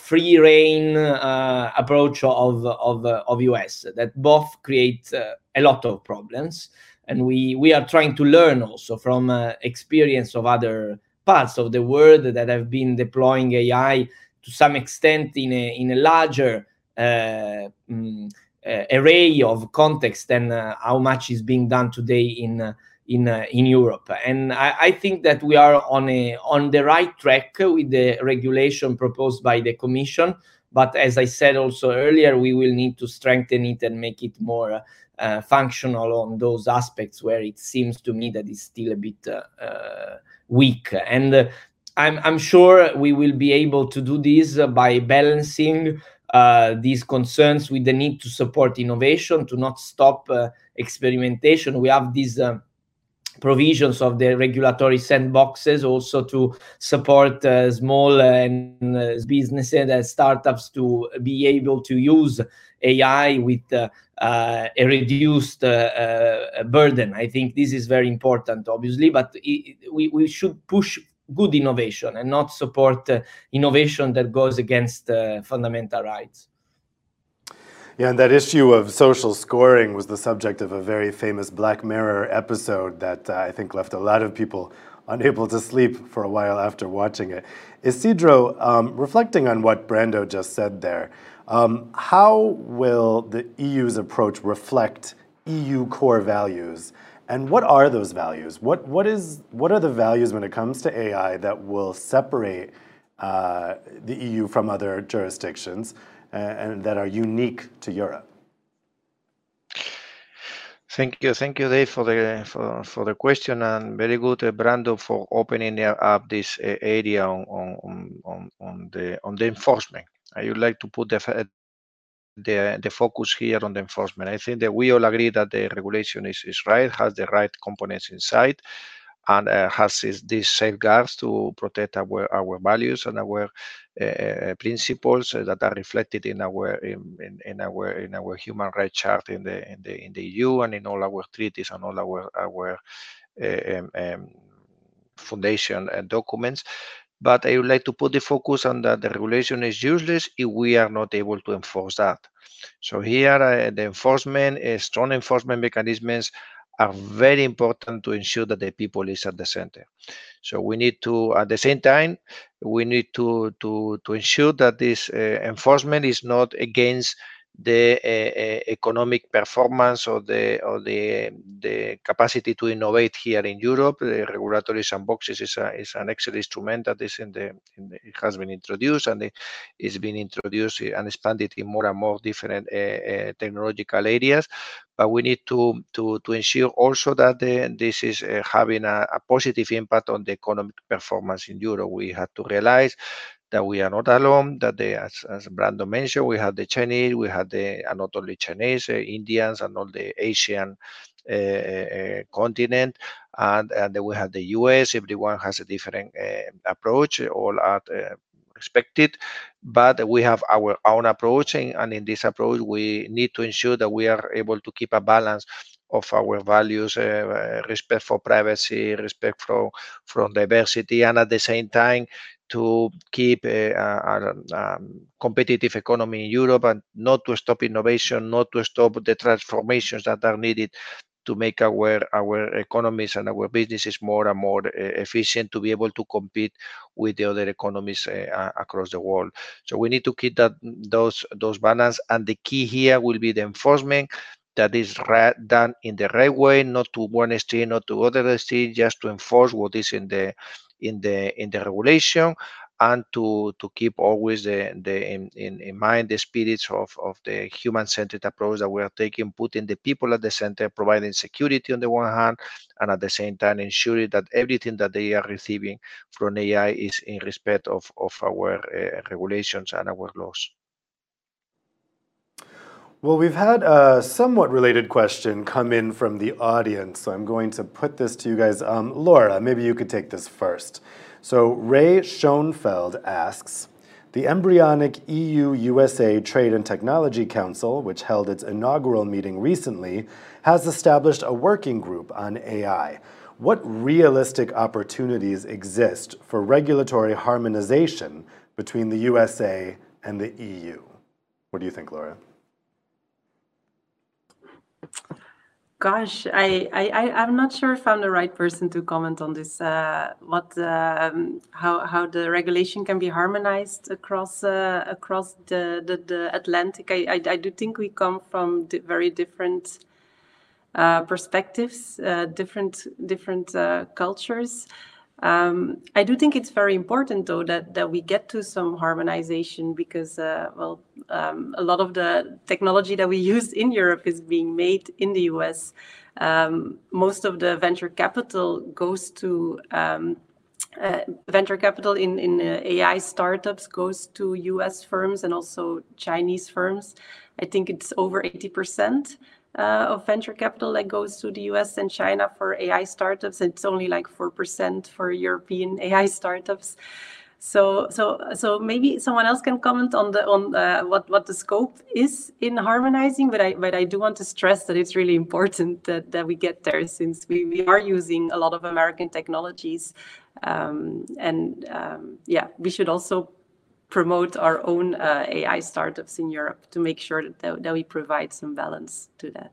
free reign approach of, of, of US that both create a lot of problems. And we we are trying to learn also from uh, experience of other parts of the world that have been deploying AI to some extent in a in a larger uh, um, uh, array of context than uh, how much is being done today in uh, in uh, in Europe. And I, I, think that we are on a on the right track with the regulation proposed by the Commission. But as I said also earlier, we will need to strengthen it and make it more uh, functional on those aspects where it seems to me that it's still a bit uh, uh weak. And uh, I'm, I'm sure we will be able to do this by balancing uh, these concerns with the need to support innovation, to not stop experimentation. We have these provisions of the regulatory sandboxes also to support uh, small and uh, businesses and startups to be able to use AI with uh, uh, a reduced uh, uh, burden. I think this is very important, obviously, but it, we, we should push good innovation and not support innovation that goes against fundamental rights. Yeah, and that issue of social scoring was the subject of a very famous Black Mirror episode that uh, I think left a lot of people unable to sleep for a while after watching it. Isidro, um, reflecting on what Brando just said there, um, how will the EU's approach reflect EU core values? And what are those values? What, what, is, what are the values when it comes to AI that will separate uh, the EU from other jurisdictions? And that are unique to Europe? Thank you, thank you, Dave, for the for, for the question, and very good, uh, Brando, for opening up this uh, area on, on on on the on the enforcement. I would like to put the the the focus here on the enforcement. I think that we all agree that the regulation is is right, has the right components inside, and uh, has these safeguards to protect our our values and our uh, principles that are reflected in our in, in, in, our in our human rights chart in the in the in the EU and in all our treaties and all our our um, um, foundation documents but I would like to put the focus on that the regulation is useless if we are not able to enforce that. So here, uh, the enforcement, uh, strong enforcement mechanisms are very important to ensure that the people is at the center. So we need to, at the same time, we need to to to ensure that this uh, enforcement is not against the uh, economic performance or the or the the capacity to innovate here in Europe. The regulatory sandboxes is, a, is an excellent instrument that is in the, in the it has been introduced and it is being introduced and expanded in more and more different uh, uh, technological areas. But we need to to to ensure also that the, this is having a, a positive impact on the economic performance in Europe. We have to realize that we are not alone, that they, as, as Brando mentioned, we have the Chinese, we have the, and not only Chinese, uh, Indians, and all the Asian uh, uh, continent, and, and then we have the US. Everyone has a different uh, approach, all are uh, respected, but we have our own approach, and, and in this approach, we need to ensure that we are able to keep a balance of our values, uh, respect for privacy, respect for from diversity, and at the same time to keep a, a, a, competitive economy in Europe and not to stop innovation, not to stop the transformations that are needed to make our our economies and our businesses more and more uh, efficient to be able to compete with the other economies uh, across the world. So we need to keep that those those balance, and the key here will be the enforcement that is done in the right way, not to one extreme, not to other extreme, just to enforce what is in the in the in the regulation and to to keep always the the in, in, in mind the spirits of of the human-centered approach that we are taking putting the people at the center providing security on the one hand and at the same time ensuring that everything that they are receiving from ai is in respect of of our uh, regulations and our laws well, we've had a somewhat related question come in from the audience, so I'm going to put this to you guys. Um, Laura, maybe you could take this first. So Ray Schoenfeld asks, the embryonic EU-USA Trade and Technology Council, which held its inaugural meeting recently, has established a working group on AI. What realistic opportunities exist for regulatory harmonization between the USA and the EU? What do you think, Laura? Gosh, I, I, I'm not sure if I'm the right person to comment on this. Uh, what, um, how, how the regulation can be harmonized across uh, across the, the, the Atlantic. I, I, I, do think we come from very different uh, perspectives, uh, different different uh, cultures. Um, I do think it's very important, though, that, that we get to some harmonization because, uh, well, um, a lot of the technology that we use in Europe is being made in the US. Um, most of the venture capital goes to um, uh, venture capital in, in uh, AI startups goes to US firms and also Chinese firms. I think it's over 80% uh, of venture capital that goes to the US and China for AI startups. It's only like 4% for European AI startups. So, so, so maybe someone else can comment on the on uh, what what the scope is in harmonizing. But I but I do want to stress that it's really important that that we get there since we, we are using a lot of American technologies, um, and um, yeah, we should also promote our own uh, AI startups in Europe to make sure that, that we provide some balance to that.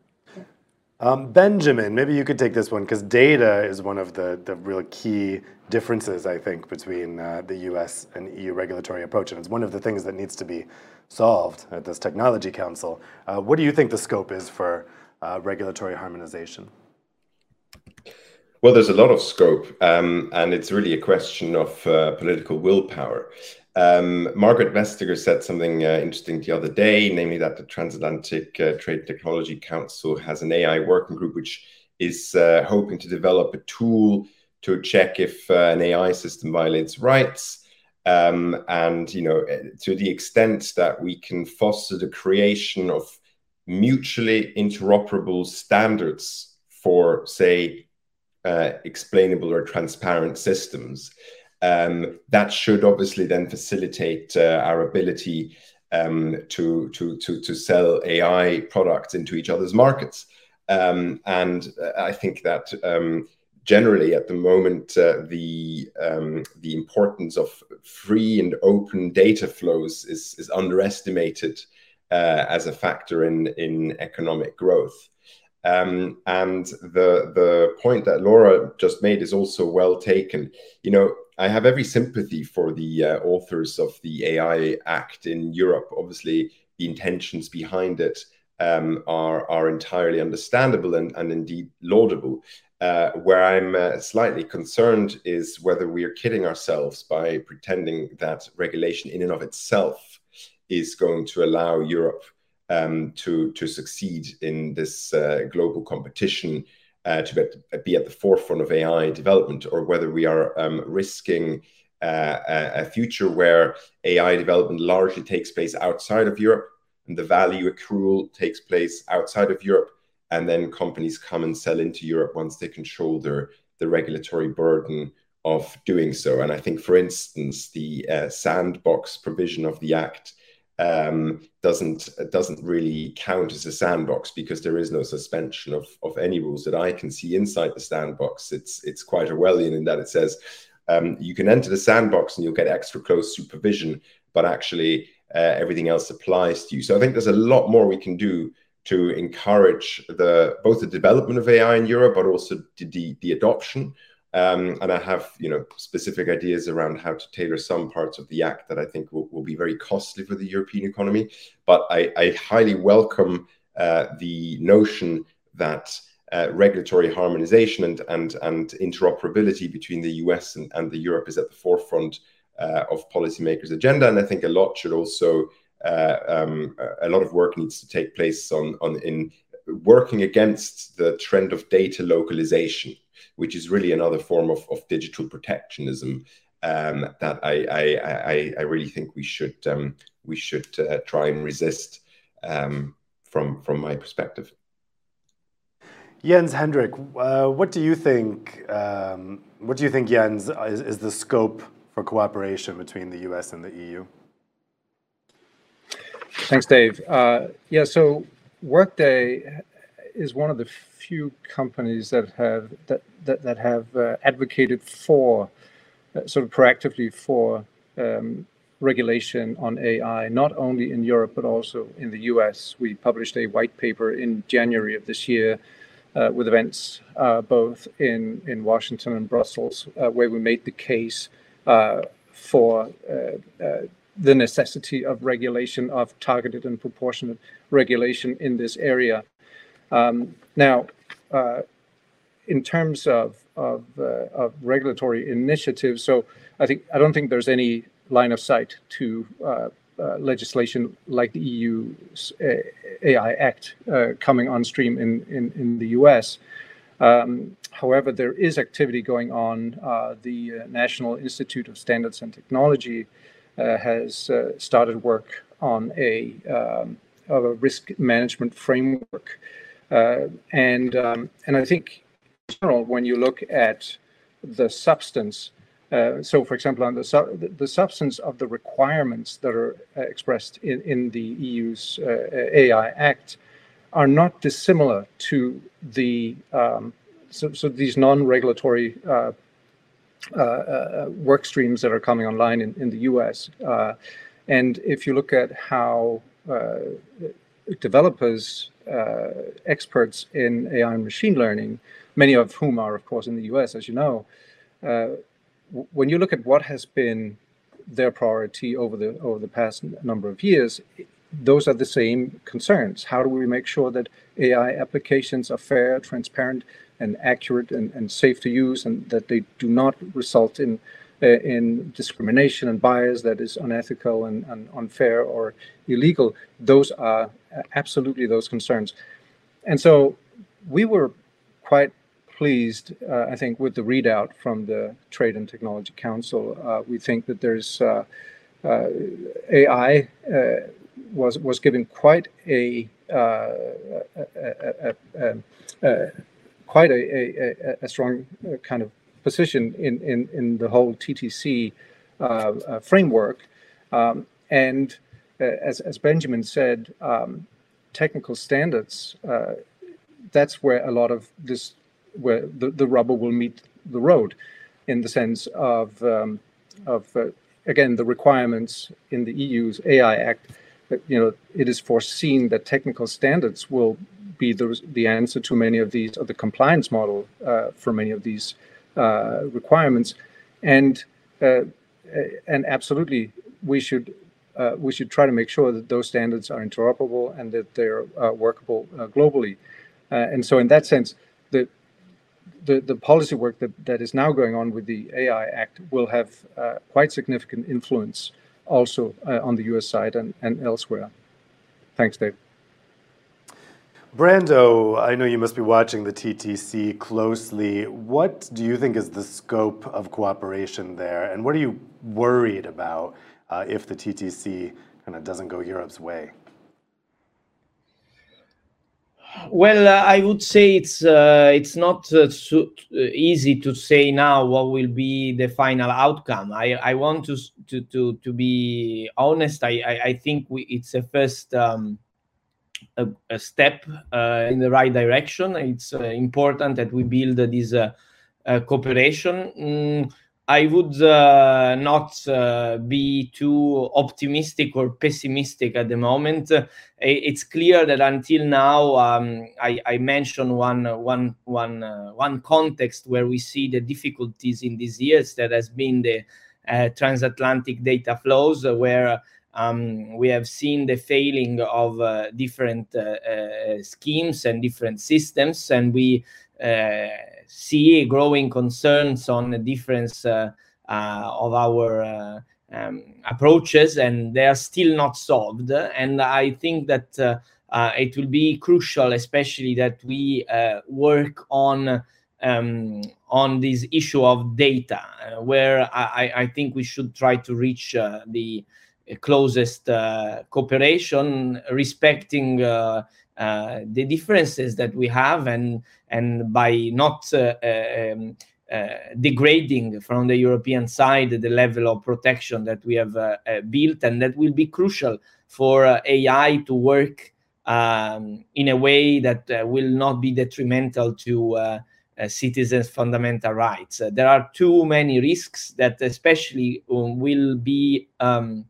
Um, Benjamin, maybe you could take this one because data is one of the, the real key differences, I think, between uh, the US and EU regulatory approach. And it's one of the things that needs to be solved at this Technology Council. Uh, what do you think the scope is for uh, regulatory harmonization? Well, there's a lot of scope, um, and it's really a question of uh, political willpower. Um, Margaret Vestager said something uh, interesting the other day, namely that the Transatlantic uh, Trade Technology Council has an AI working group which is uh, hoping to develop a tool to check if uh, an AI system violates rights. Um, and you know, to the extent that we can foster the creation of mutually interoperable standards for, say, uh, explainable or transparent systems. Um, that should obviously then facilitate uh, our ability um, to, to, to, to sell AI products into each other's markets. Um, and uh, I think that um, generally at the moment, uh, the, um, the importance of free and open data flows is, is underestimated uh, as a factor in, in economic growth. Um, and the the point that Laura just made is also well taken. You know, I have every sympathy for the uh, authors of the AI Act in Europe. Obviously, the intentions behind it um, are are entirely understandable and, and indeed laudable. Uh, where I'm uh, slightly concerned is whether we are kidding ourselves by pretending that regulation in and of itself is going to allow Europe um, to to succeed in this uh, global competition, uh, to be, at the forefront of AI development, or whether we are um, risking uh, a, a, future where AI development largely takes place outside of Europe and the value accrual takes place outside of Europe, and then companies come and sell into Europe once they can shoulder the regulatory burden of doing so. And I think, for instance, the uh, sandbox provision of the Act um, doesn't doesn't really count as a sandbox because there is no suspension of, of any rules that I can see inside the sandbox. It's it's quite Orwellian in that it says um, you can enter the sandbox and you'll get extra close supervision, but actually uh, everything else applies to you. So I think there's a lot more we can do to encourage the both the development of AI in Europe, but also the, the adoption um, and I have, you know, specific ideas around how to tailor some parts of the act that I think will, will be very costly for the European economy. But I, I highly welcome uh, the notion that uh, regulatory harmonization and, and, and interoperability between the US and, and the Europe is at the forefront uh, of policymakers' agenda. And I think a lot should also, uh, um, a lot of work needs to take place on, on in working against the trend of data localization which is really another form of, of digital protectionism um, that I, I, I, I, really think we should um, we should uh, try and resist um, from from my perspective. Jens Henrik, uh, what do you think? Um, what do you think, Jens, is, is the scope for cooperation between the U.S. and the EU? Thanks, Dave. Uh, yeah, so Workday is one of the few companies that have that that, that have uh, advocated for uh, sort of proactively for um, regulation on AI, not only in Europe but also in the US. We published a white paper in January of this year uh, with events uh, both in in Washington and Brussels, uh, where we made the case uh, for the necessity of regulation of targeted and proportionate regulation in this area. Um, now, uh, in terms of of, uh, of, regulatory initiatives, so I think I don't think there's any line of sight to uh, uh legislation like the EU AI Act uh, coming on stream in in, in the U.S. Um, however, there is activity going on. Uh, the National Institute of Standards and Technology has started work on a, um, of a risk management framework. Uh, and um, and I think in general, when you look at the substance, uh, so for example, on the, su- the substance of the requirements that are uh, expressed in, in the EU's uh, AI Act are not dissimilar to the um, so, so these non-regulatory uh, uh, work streams that are coming online in, in the US. and if you look at how developers uh, experts in AI and machine learning, many of whom are, of course, in the US, as you know, uh, when you look at what has been their priority over the over the past number of years, those are the same concerns. How do we make sure that AI applications are fair, transparent, and accurate and, and safe to use, and that they do not result in uh, in discrimination and bias that is unethical and, and, unfair or illegal. Those are absolutely those concerns. And so we were quite pleased, uh, I think, with the readout from the Trade and Technology Council. Uh, we think that there's uh, uh, AI uh, was was given quite a, a, a, a quite a, a, a strong uh, kind of position in, in, in the whole TTC uh, uh, framework. Um, and as, as Benjamin said, um, technical standards, that's where a lot of this, where the, the rubber will meet the road in the sense of, um, of uh, again, the requirements in the EU's AI Act. You know, it is foreseen that technical standards will be the, the answer to many of these, or the compliance model uh, for many of these uh, requirements. And uh, and absolutely, we should uh, we should try to make sure that those standards are interoperable and that they're uh, workable uh, globally. and so, in that sense, the the, the policy work that, that is now going on with the AI Act will have quite significant influence also on the US side and, and elsewhere. Thanks, Dave. Brando, I know you must be watching the TTC closely. What do you think is the scope of cooperation there, and what are you worried about uh, if the TTC kind of doesn't go Europe's way? Well, uh, I would say it's uh, it's not uh, so uh, easy to say now what will be the final outcome. I, I want to to to to be honest. I I, I think we, it's a first. Um, a, a step uh, in the right direction. It's uh, important that we build this uh, cooperation. Mm, I would uh, not uh, be too optimistic or pessimistic at the moment. Uh, it's clear that until now, um, I, I, mentioned one, one, one, one context where we see the difficulties in these years that has been the transatlantic data flows, where um, we have seen the failing of uh, different uh, uh, schemes and different systems, and we uh, see growing concerns on the difference uh, of our um, approaches, and they are still not solved. And I think that it will be crucial, especially that we work on. Um, on this issue of data, uh, where I, I, think we should try to reach uh, the closest uh, cooperation, respecting uh, uh, the differences that we have, and and by not um, degrading from the European side the level of protection that we have built, and that will be crucial for AI to work um, in a way that uh, will not be detrimental to uh, uh, citizens' fundamental rights. there are too many risks that, especially, um, will be um,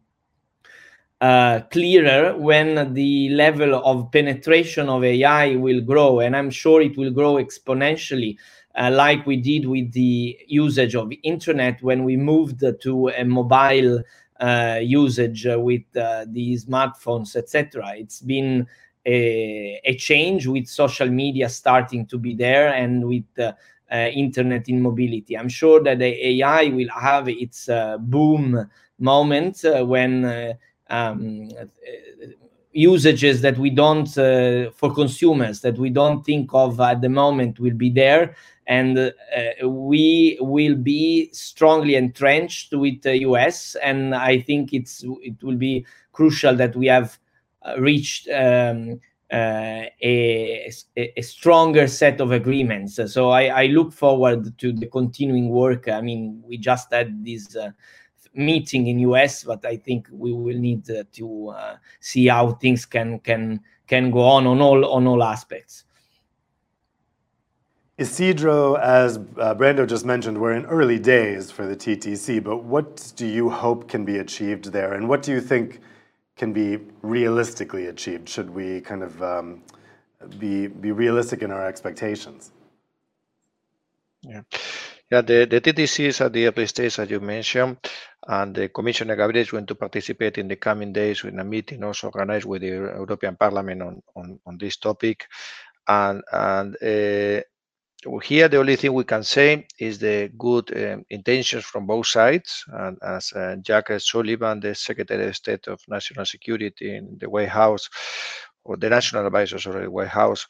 uh, clearer when the level of penetration of AI will grow, and I'm sure it will grow exponentially, uh, like we did with the usage of internet when we moved to a mobile uh, usage with uh, the smartphones, etc. It's been a, a, change with social media starting to be there and with uh, internet in mobility. I'm sure that the AI will have its boom moment when um, usages that we don't uh, for consumers that we don't think of at the moment will be there and uh, we will be strongly entrenched with the US and I think it's it will be crucial that we have uh, reached um, uh, a, a, stronger set of agreements. So I, I, look forward to the continuing work. I mean, we just had this uh, meeting in US, but I think we will need uh, to uh, see how things can can can go on on all on all aspects. Isidro, as uh, Brando just mentioned, we're in early days for the TTC, but what do you hope can be achieved there, and what do you think can be realistically achieved? Should we kind of um, be be realistic in our expectations? Yeah. Yeah, the, the TTC is at the early stage, as you mentioned, and Commissioner Gabriel is going to participate in the coming days in a meeting also organized with the European Parliament on, on, on this topic. And, and uh, here, the only thing we can say is the good um, intentions from both sides. And as uh, Jack Sullivan, the Secretary of State of National Security in the White House, or the national advisors of the White House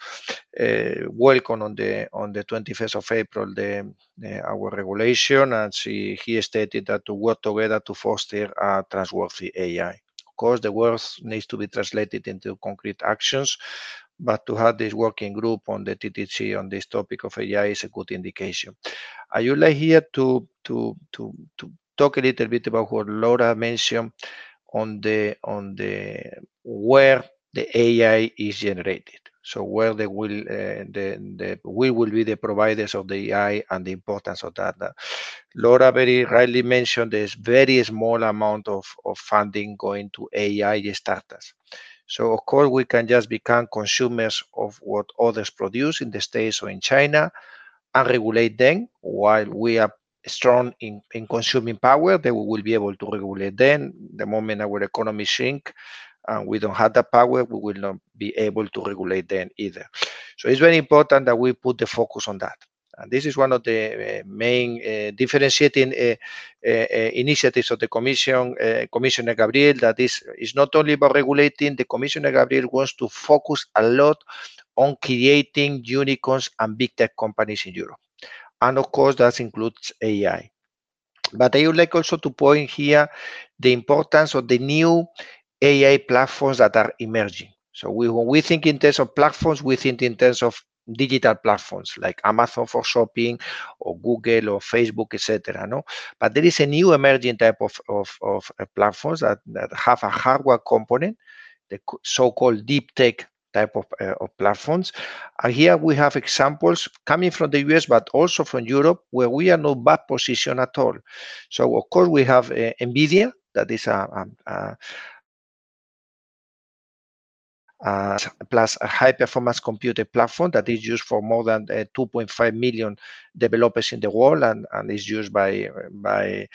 uh, welcome on the on the 21st of April the, the our regulation, and she, he stated that to work together to foster a trustworthy AI. Of course, the words needs to be translated into concrete actions, but to have this working group on the TTC on this topic of AI is a good indication. I would like here to to to to talk a little bit about what Laura mentioned on the on the where the AI is generated. So where the will uh, the the we will be the providers of the AI and the importance of that. Laura very rightly mentioned there's very small amount of, of funding going to AI startups. So of course we can just become consumers of what others produce in the States or in China and regulate them while we are strong in, in consuming power, then we will be able to regulate them. The moment our economy shrink, and we don't have the power, we will not be able to regulate them either. So it's very important that we put the focus on that. And this is one of the uh, main uh, differentiating uh, initiatives of the Commission, Commissioner Gabriel, that is, is not only about regulating, the Commissioner Gabriel wants to focus a lot on creating unicorns and big tech companies in Europe. And of course, that includes AI. But I would like also to point here the importance of the new AI platforms that are emerging. So we, when we think in terms of platforms, we think in terms of digital platforms like Amazon for shopping or Google or Facebook, etc. No, but there is a new emerging type of of, of uh, platforms that, that have a hardware component, the so-called deep tech type of, uh, of platforms. And here we have examples coming from the US, but also from Europe, where we are not bad position at all. So of course we have uh, NVIDIA, that is a, a, a uh, plus a high performance computer platform that is used for more than uh, 2.5 million developers in the world and, and is used by by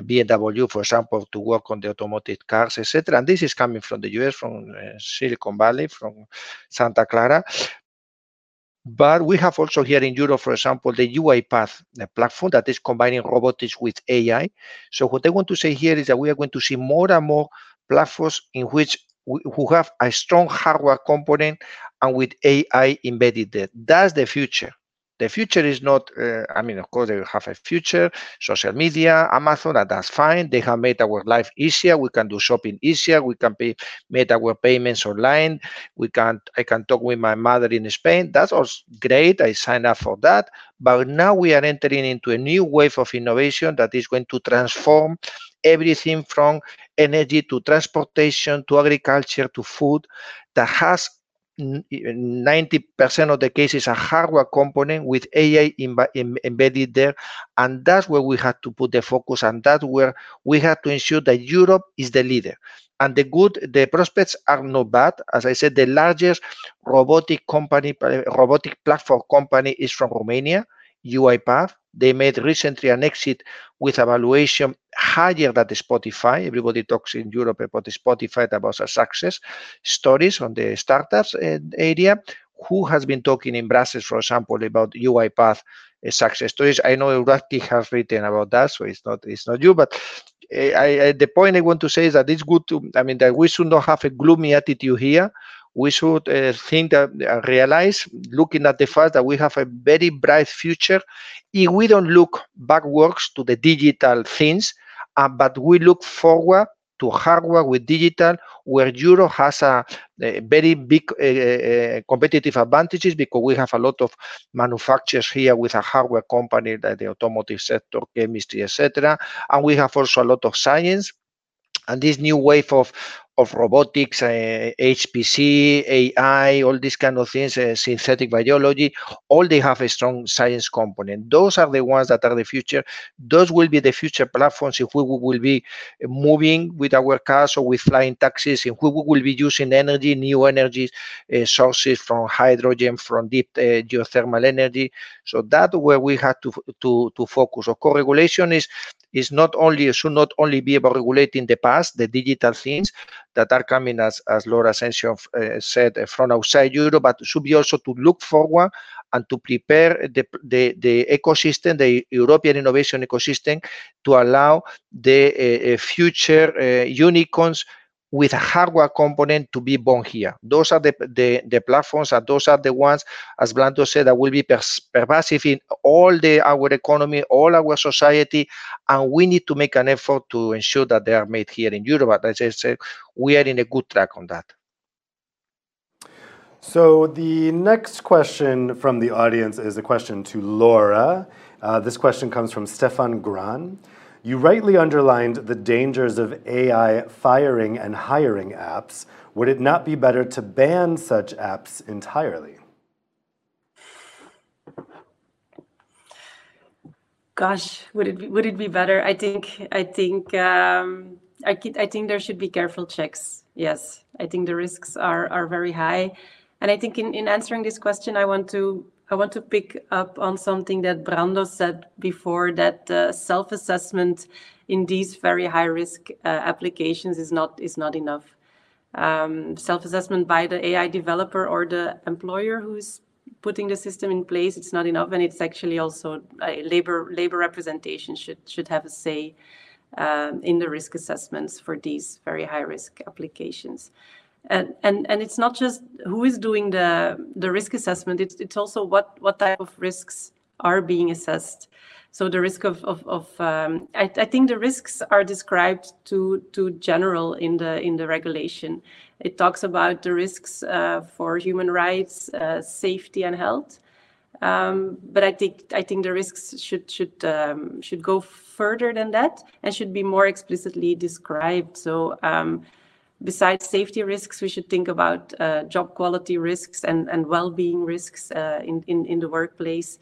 BMW, for example, to work on the automotive cars, etc. And this is coming from the US, from uh, Silicon Valley, from Santa Clara. But we have also here in Europe, for example, the UiPath the platform that is combining robotics with AI. So what I want to say here is that we are going to see more and more platforms in which who have a strong hardware component and with AI embedded there. That's the future. The future is not, uh, I mean, of course, they have a future, social media, Amazon, and that's fine. They have made our life easier. We can do shopping easier. We can pay, make our payments online. We can, I can talk with my mother in Spain. That's all great. I signed up for that. But now we are entering into a new wave of innovation that is going to transform everything from energy to transportation to agriculture to food that has 90% of the cases a hardware component with AI embedded there. And that's where we had to put the focus. And that's where we had to ensure that Europe is the leader. And the good, the prospects are not bad. As I said, the largest robotic company, eh, robotic platform company is from Romania, UiPath. They made recently an exit with a valuation higher than Spotify. Everybody talks in Europe about Spotify about a success stories on the startups uh, area. Who has been talking in Brussels, for example, about UiPath uh, success stories? I know EURACTIV has written about that, so it's not it's not you, but uh, I, I, the point I want to say is that it's good to. I mean that we should not have a gloomy attitude here we should uh, think that uh, realize looking at the fact that we have a very bright future. If we don't look backwards to the digital things uh, but we look forward to hardware with digital where Europe has a, a very big uh, uh, competitive advantages because we have a lot of manufacturers here with a hardware company like the automotive sector chemistry etc and we have also a lot of science. And this new wave of of robotics, uh, HPC, AI, all these kind of things, uh, synthetic biology, all they have a strong science component. Those are the ones that are the future. Those will be the future platforms if we will be moving with our cars or with flying taxis, if we will be using energy, new energy uh, sources from hydrogen, from deep geothermal energy. So that's where we have to, to, to focus. Of course, regulation is is not only should not only be about regulating the past, the digital things that are coming, as as Laura Asensio uh, said, uh, from outside Europe, but should be also to look forward and to prepare the, the, the ecosystem, the European innovation ecosystem, to allow the uh, uh future uh, unicorns with a hardware component to be born here. Those are the, the, the platforms and those are the ones, as Brando said, that will be pervasive in all the our economy, all our society, and we need to make an effort to ensure that they are made here in Europe. But as I said, we are in a good track on that. So the next question from the audience is a question to Laura. Uh, this question comes from Stefan Gran. You rightly underlined the dangers of AI firing and hiring apps. Would it not be better to ban such apps entirely? Gosh, would it be, would it be better? I think I think um, I, I think there should be careful checks. Yes, I think the risks are are very high, and I think in, in answering this question, I want to I want to pick up on something that Brando said before that uh, self-assessment in these very high-risk uh, applications is not is not enough. Um, self-assessment by the AI developer or the employer who's putting the system in place it's not enough and it's actually also uh, labor labor representation should should have a say um, in the risk assessments for these very high risk applications and and and it's not just who is doing the the risk assessment it's it's also what what type of risks are being assessed. So the risk of of, of um, I, I think the risks are described too too general in the in the regulation. It talks about the risks uh, for human rights uh, safety and health. Um, but I think I think the risks should should um, should go further than that and should be more explicitly described. So um, besides safety risks, we should think about uh, job quality risks and, and well-being risks uh, in, in, in the workplace.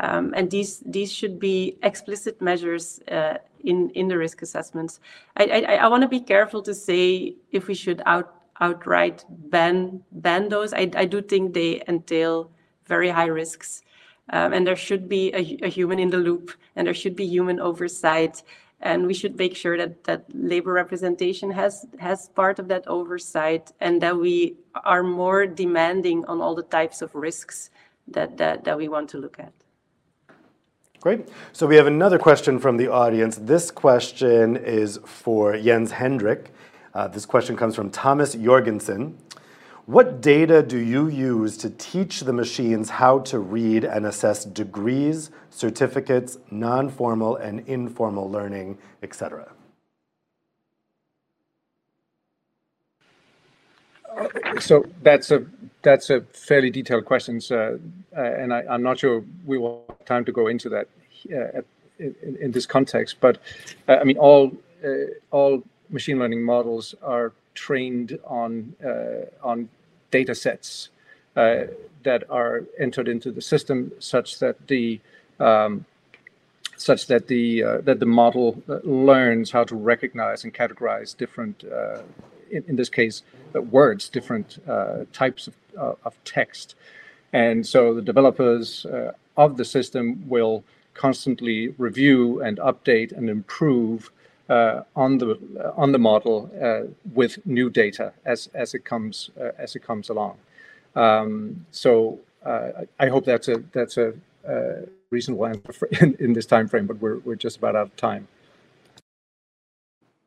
Um, and these these should be explicit measures uh, in in the risk assessments. I I, I want to be careful to say if we should out outright ban ban those. I, I do think they entail very high risks, um, and there should be a, a human in the loop, and there should be human oversight and we should make sure that that labor representation has has part of that oversight and that we are more demanding on all the types of risks that that, that we want to look at Great. So we have another question from the audience. This question is for Jens Henrik. Uh, this question comes from Thomas Jorgensen. What data do you use to teach the machines how to read and assess degrees, certificates, non-formal and informal learning, etc.? So that's a that's a fairly detailed question, uh, and I, am not sure we will have time to go into that uh, in, in, this context. But uh, I mean, all uh, all machine learning models are trained on uh, on data sets uh, that are entered into the system such that the um, such that the uh, that the model uh, learns how to recognize and categorize different uh, in, in, this case uh, words different uh, types of, of text. And so the developers of the system will constantly review and update and improve uh, on the uh, on the model uh, with new data as as it comes as it comes along. Um, so I hope that's a that's a reasonable answer in, in this time frame, but we're we're just about out of time.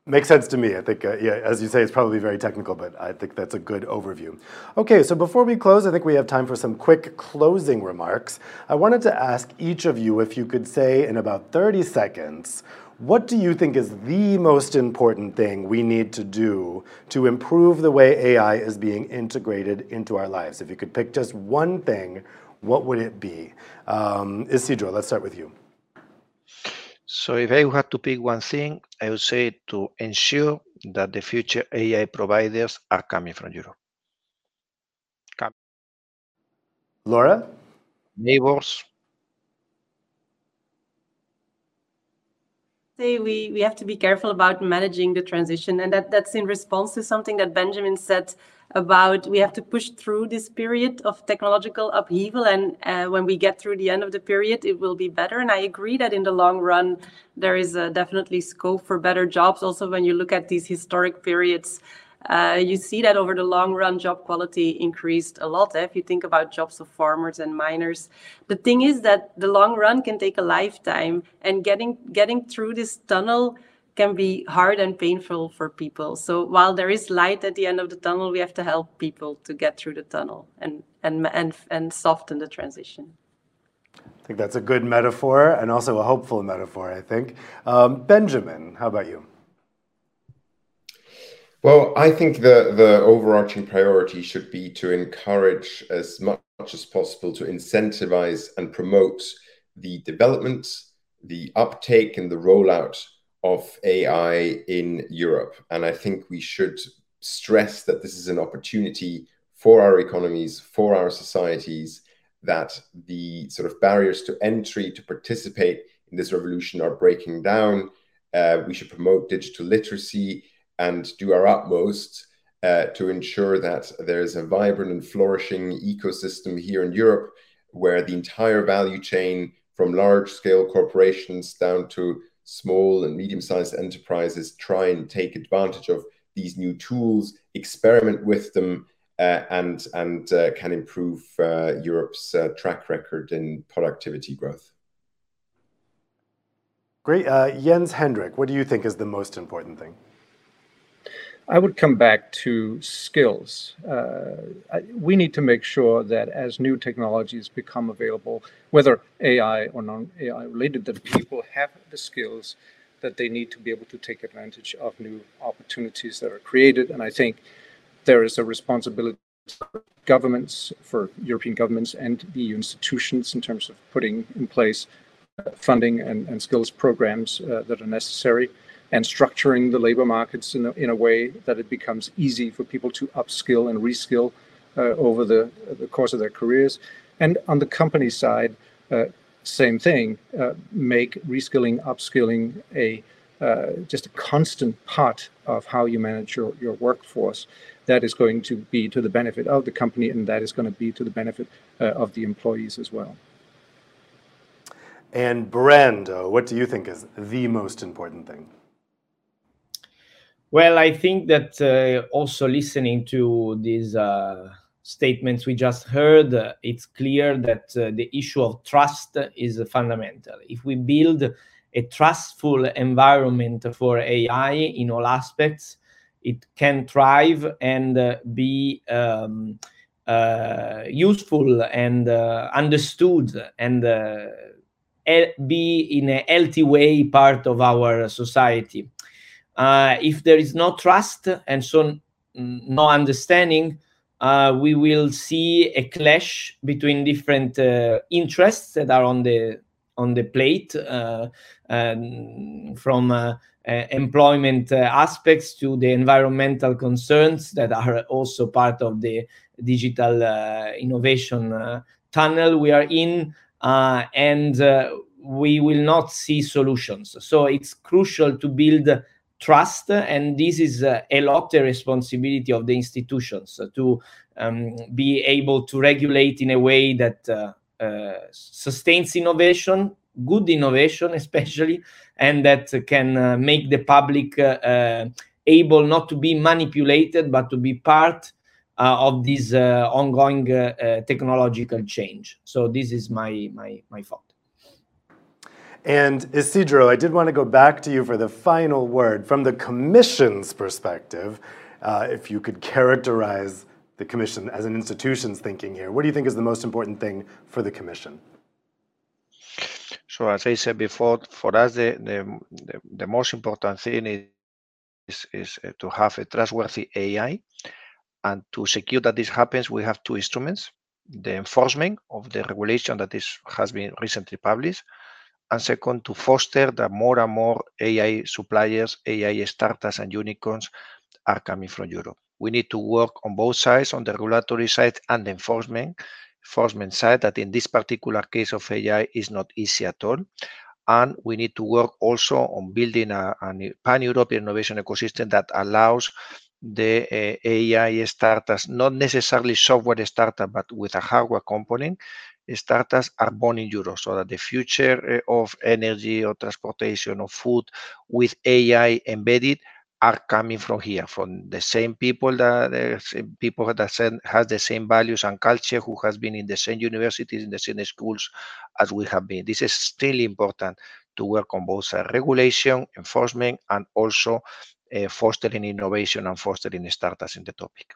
Makes sense to me. I think, uh, yeah, as you say, it's probably very technical, but I think that's a good overview. Okay, so before we close, I think we have time for some quick closing remarks. I wanted to ask each of you if you could say in about 30 seconds what do you think is the most important thing we need to do to improve the way AI is being integrated into our lives? If you could pick just one thing, what would it be? Um, Isidro, let's start with you. So if I had to pick one thing, I would say to ensure that the future AI providers are coming from Europe. Laura? Neighbors, say we, we have to be careful about managing the transition. And that, that's in response to something that Benjamin said about we have to push through this period of technological upheaval. And uh, when we get through the end of the period, it will be better. And I agree that in the long run, there is definitely scope for better jobs. Also, when you look at these historic periods, uh, you see that over the long run, job quality increased a lot. Eh? If you think about jobs of farmers and miners, the thing is that the long run can take a lifetime, and getting getting through this tunnel can be hard and painful for people. So while there is light at the end of the tunnel, we have to help people to get through the tunnel and and and and soften the transition. I think that's a good metaphor and also a hopeful metaphor. I think. Um, Benjamin, how about you? Well, I think the, the overarching priority should be to encourage as much as possible to incentivize and promote the development, the uptake, and the rollout of AI in Europe. And I think we should stress that this is an opportunity for our economies, for our societies, that the sort of barriers to entry to participate in this revolution are breaking down. Uh, we should promote digital literacy and do our utmost uh, to ensure that there's a vibrant and flourishing ecosystem here in Europe where the entire value chain from large scale corporations down to small and medium sized enterprises try and take advantage of these new tools, experiment with them, uh, and, and uh, can improve uh, Europe's uh, track record in productivity growth. Great. Uh, Jens Henrik, what do you think is the most important thing? I would come back to skills. Uh, we need to make sure that as new technologies become available, whether AI or non-AI related, that people have the skills that they need to be able to take advantage of new opportunities that are created. And I think there is a responsibility for governments, for European governments and the EU institutions in terms of putting in place uh, funding and, and skills programs uh, that are necessary and structuring the labor markets in a, in a way that it becomes easy for people to upskill and reskill uh, over the, the course of their careers. And on the company side, uh, same thing, uh, make reskilling, upskilling a uh, just a constant part of how you manage your, your workforce. That is going to be to the benefit of the company and that is going to be to the benefit uh, of the employees as well. And Brando, what do you think is the most important thing? Well, I think that uh, also listening to these uh, statements we just heard, uh, it's clear that uh, the issue of trust is fundamental. If we build a trustful environment for AI in all aspects, it can thrive and uh, be um, uh, useful and understood and be in a healthy way part of our society uh, if there is no trust and so no understanding, uh, we will see a clash between different uh, interests that are on the on the plate, uh, from uh, employment aspects to the environmental concerns that are also part of the digital innovation tunnel we are in, and we will not see solutions. So it's crucial to build trust and this is uh, a lot the responsibility of the institutions to um, be able to regulate in a way that uh, uh, sustains innovation good innovation especially and that can uh, make the public uh, able not to be manipulated but to be part of this ongoing technological change. So this is my my my thought and Isidro, I did want to go back to you for the final word. From the Commission's perspective, uh, if you could characterize the Commission as an institution's thinking here, what do you think is the most important thing for the Commission? So as I said before, for us, the, the, the, the most important thing is, is, is uh, to have a trustworthy AI. And to secure that this happens, we have two instruments. The enforcement of the regulation that is, has been recently published, and second, to foster that more and more AI suppliers, AI startups, and unicorns are coming from Europe. We need to work on both sides, on the regulatory side and the enforcement, enforcement side, that in this particular case of AI is not easy at all. And we need to work also on building a, a pan-European innovation ecosystem that allows the uh, AI startups, not necessarily software startup, but with a hardware component, startups are born in Europe so that the future eh, of energy or transportation or food with AI embedded are coming from here, from the same people that the people that has the same values and culture, who has been in the same universities, in the same schools as we have been. This is still important to work on both uh, regulation, enforcement, and also uh, fostering innovation and fostering startups in the topic.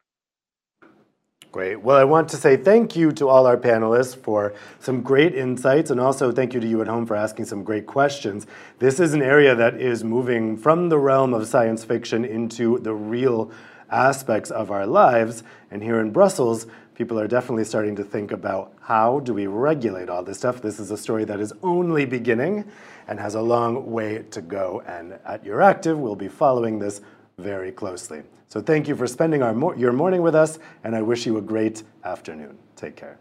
Great. Well, I want to say thank you to all our panelists for some great insights, and also thank you to you at home for asking some great questions. This is an area that is moving from the realm of science fiction into the real aspects of our lives. And here in Brussels, people are definitely starting to think about how do we regulate all this stuff. This is a story that is only beginning and has a long way to go. And at EURACTIV, we'll be following this very closely. So thank you for spending our, your morning with us, and I wish you a great afternoon. Take care.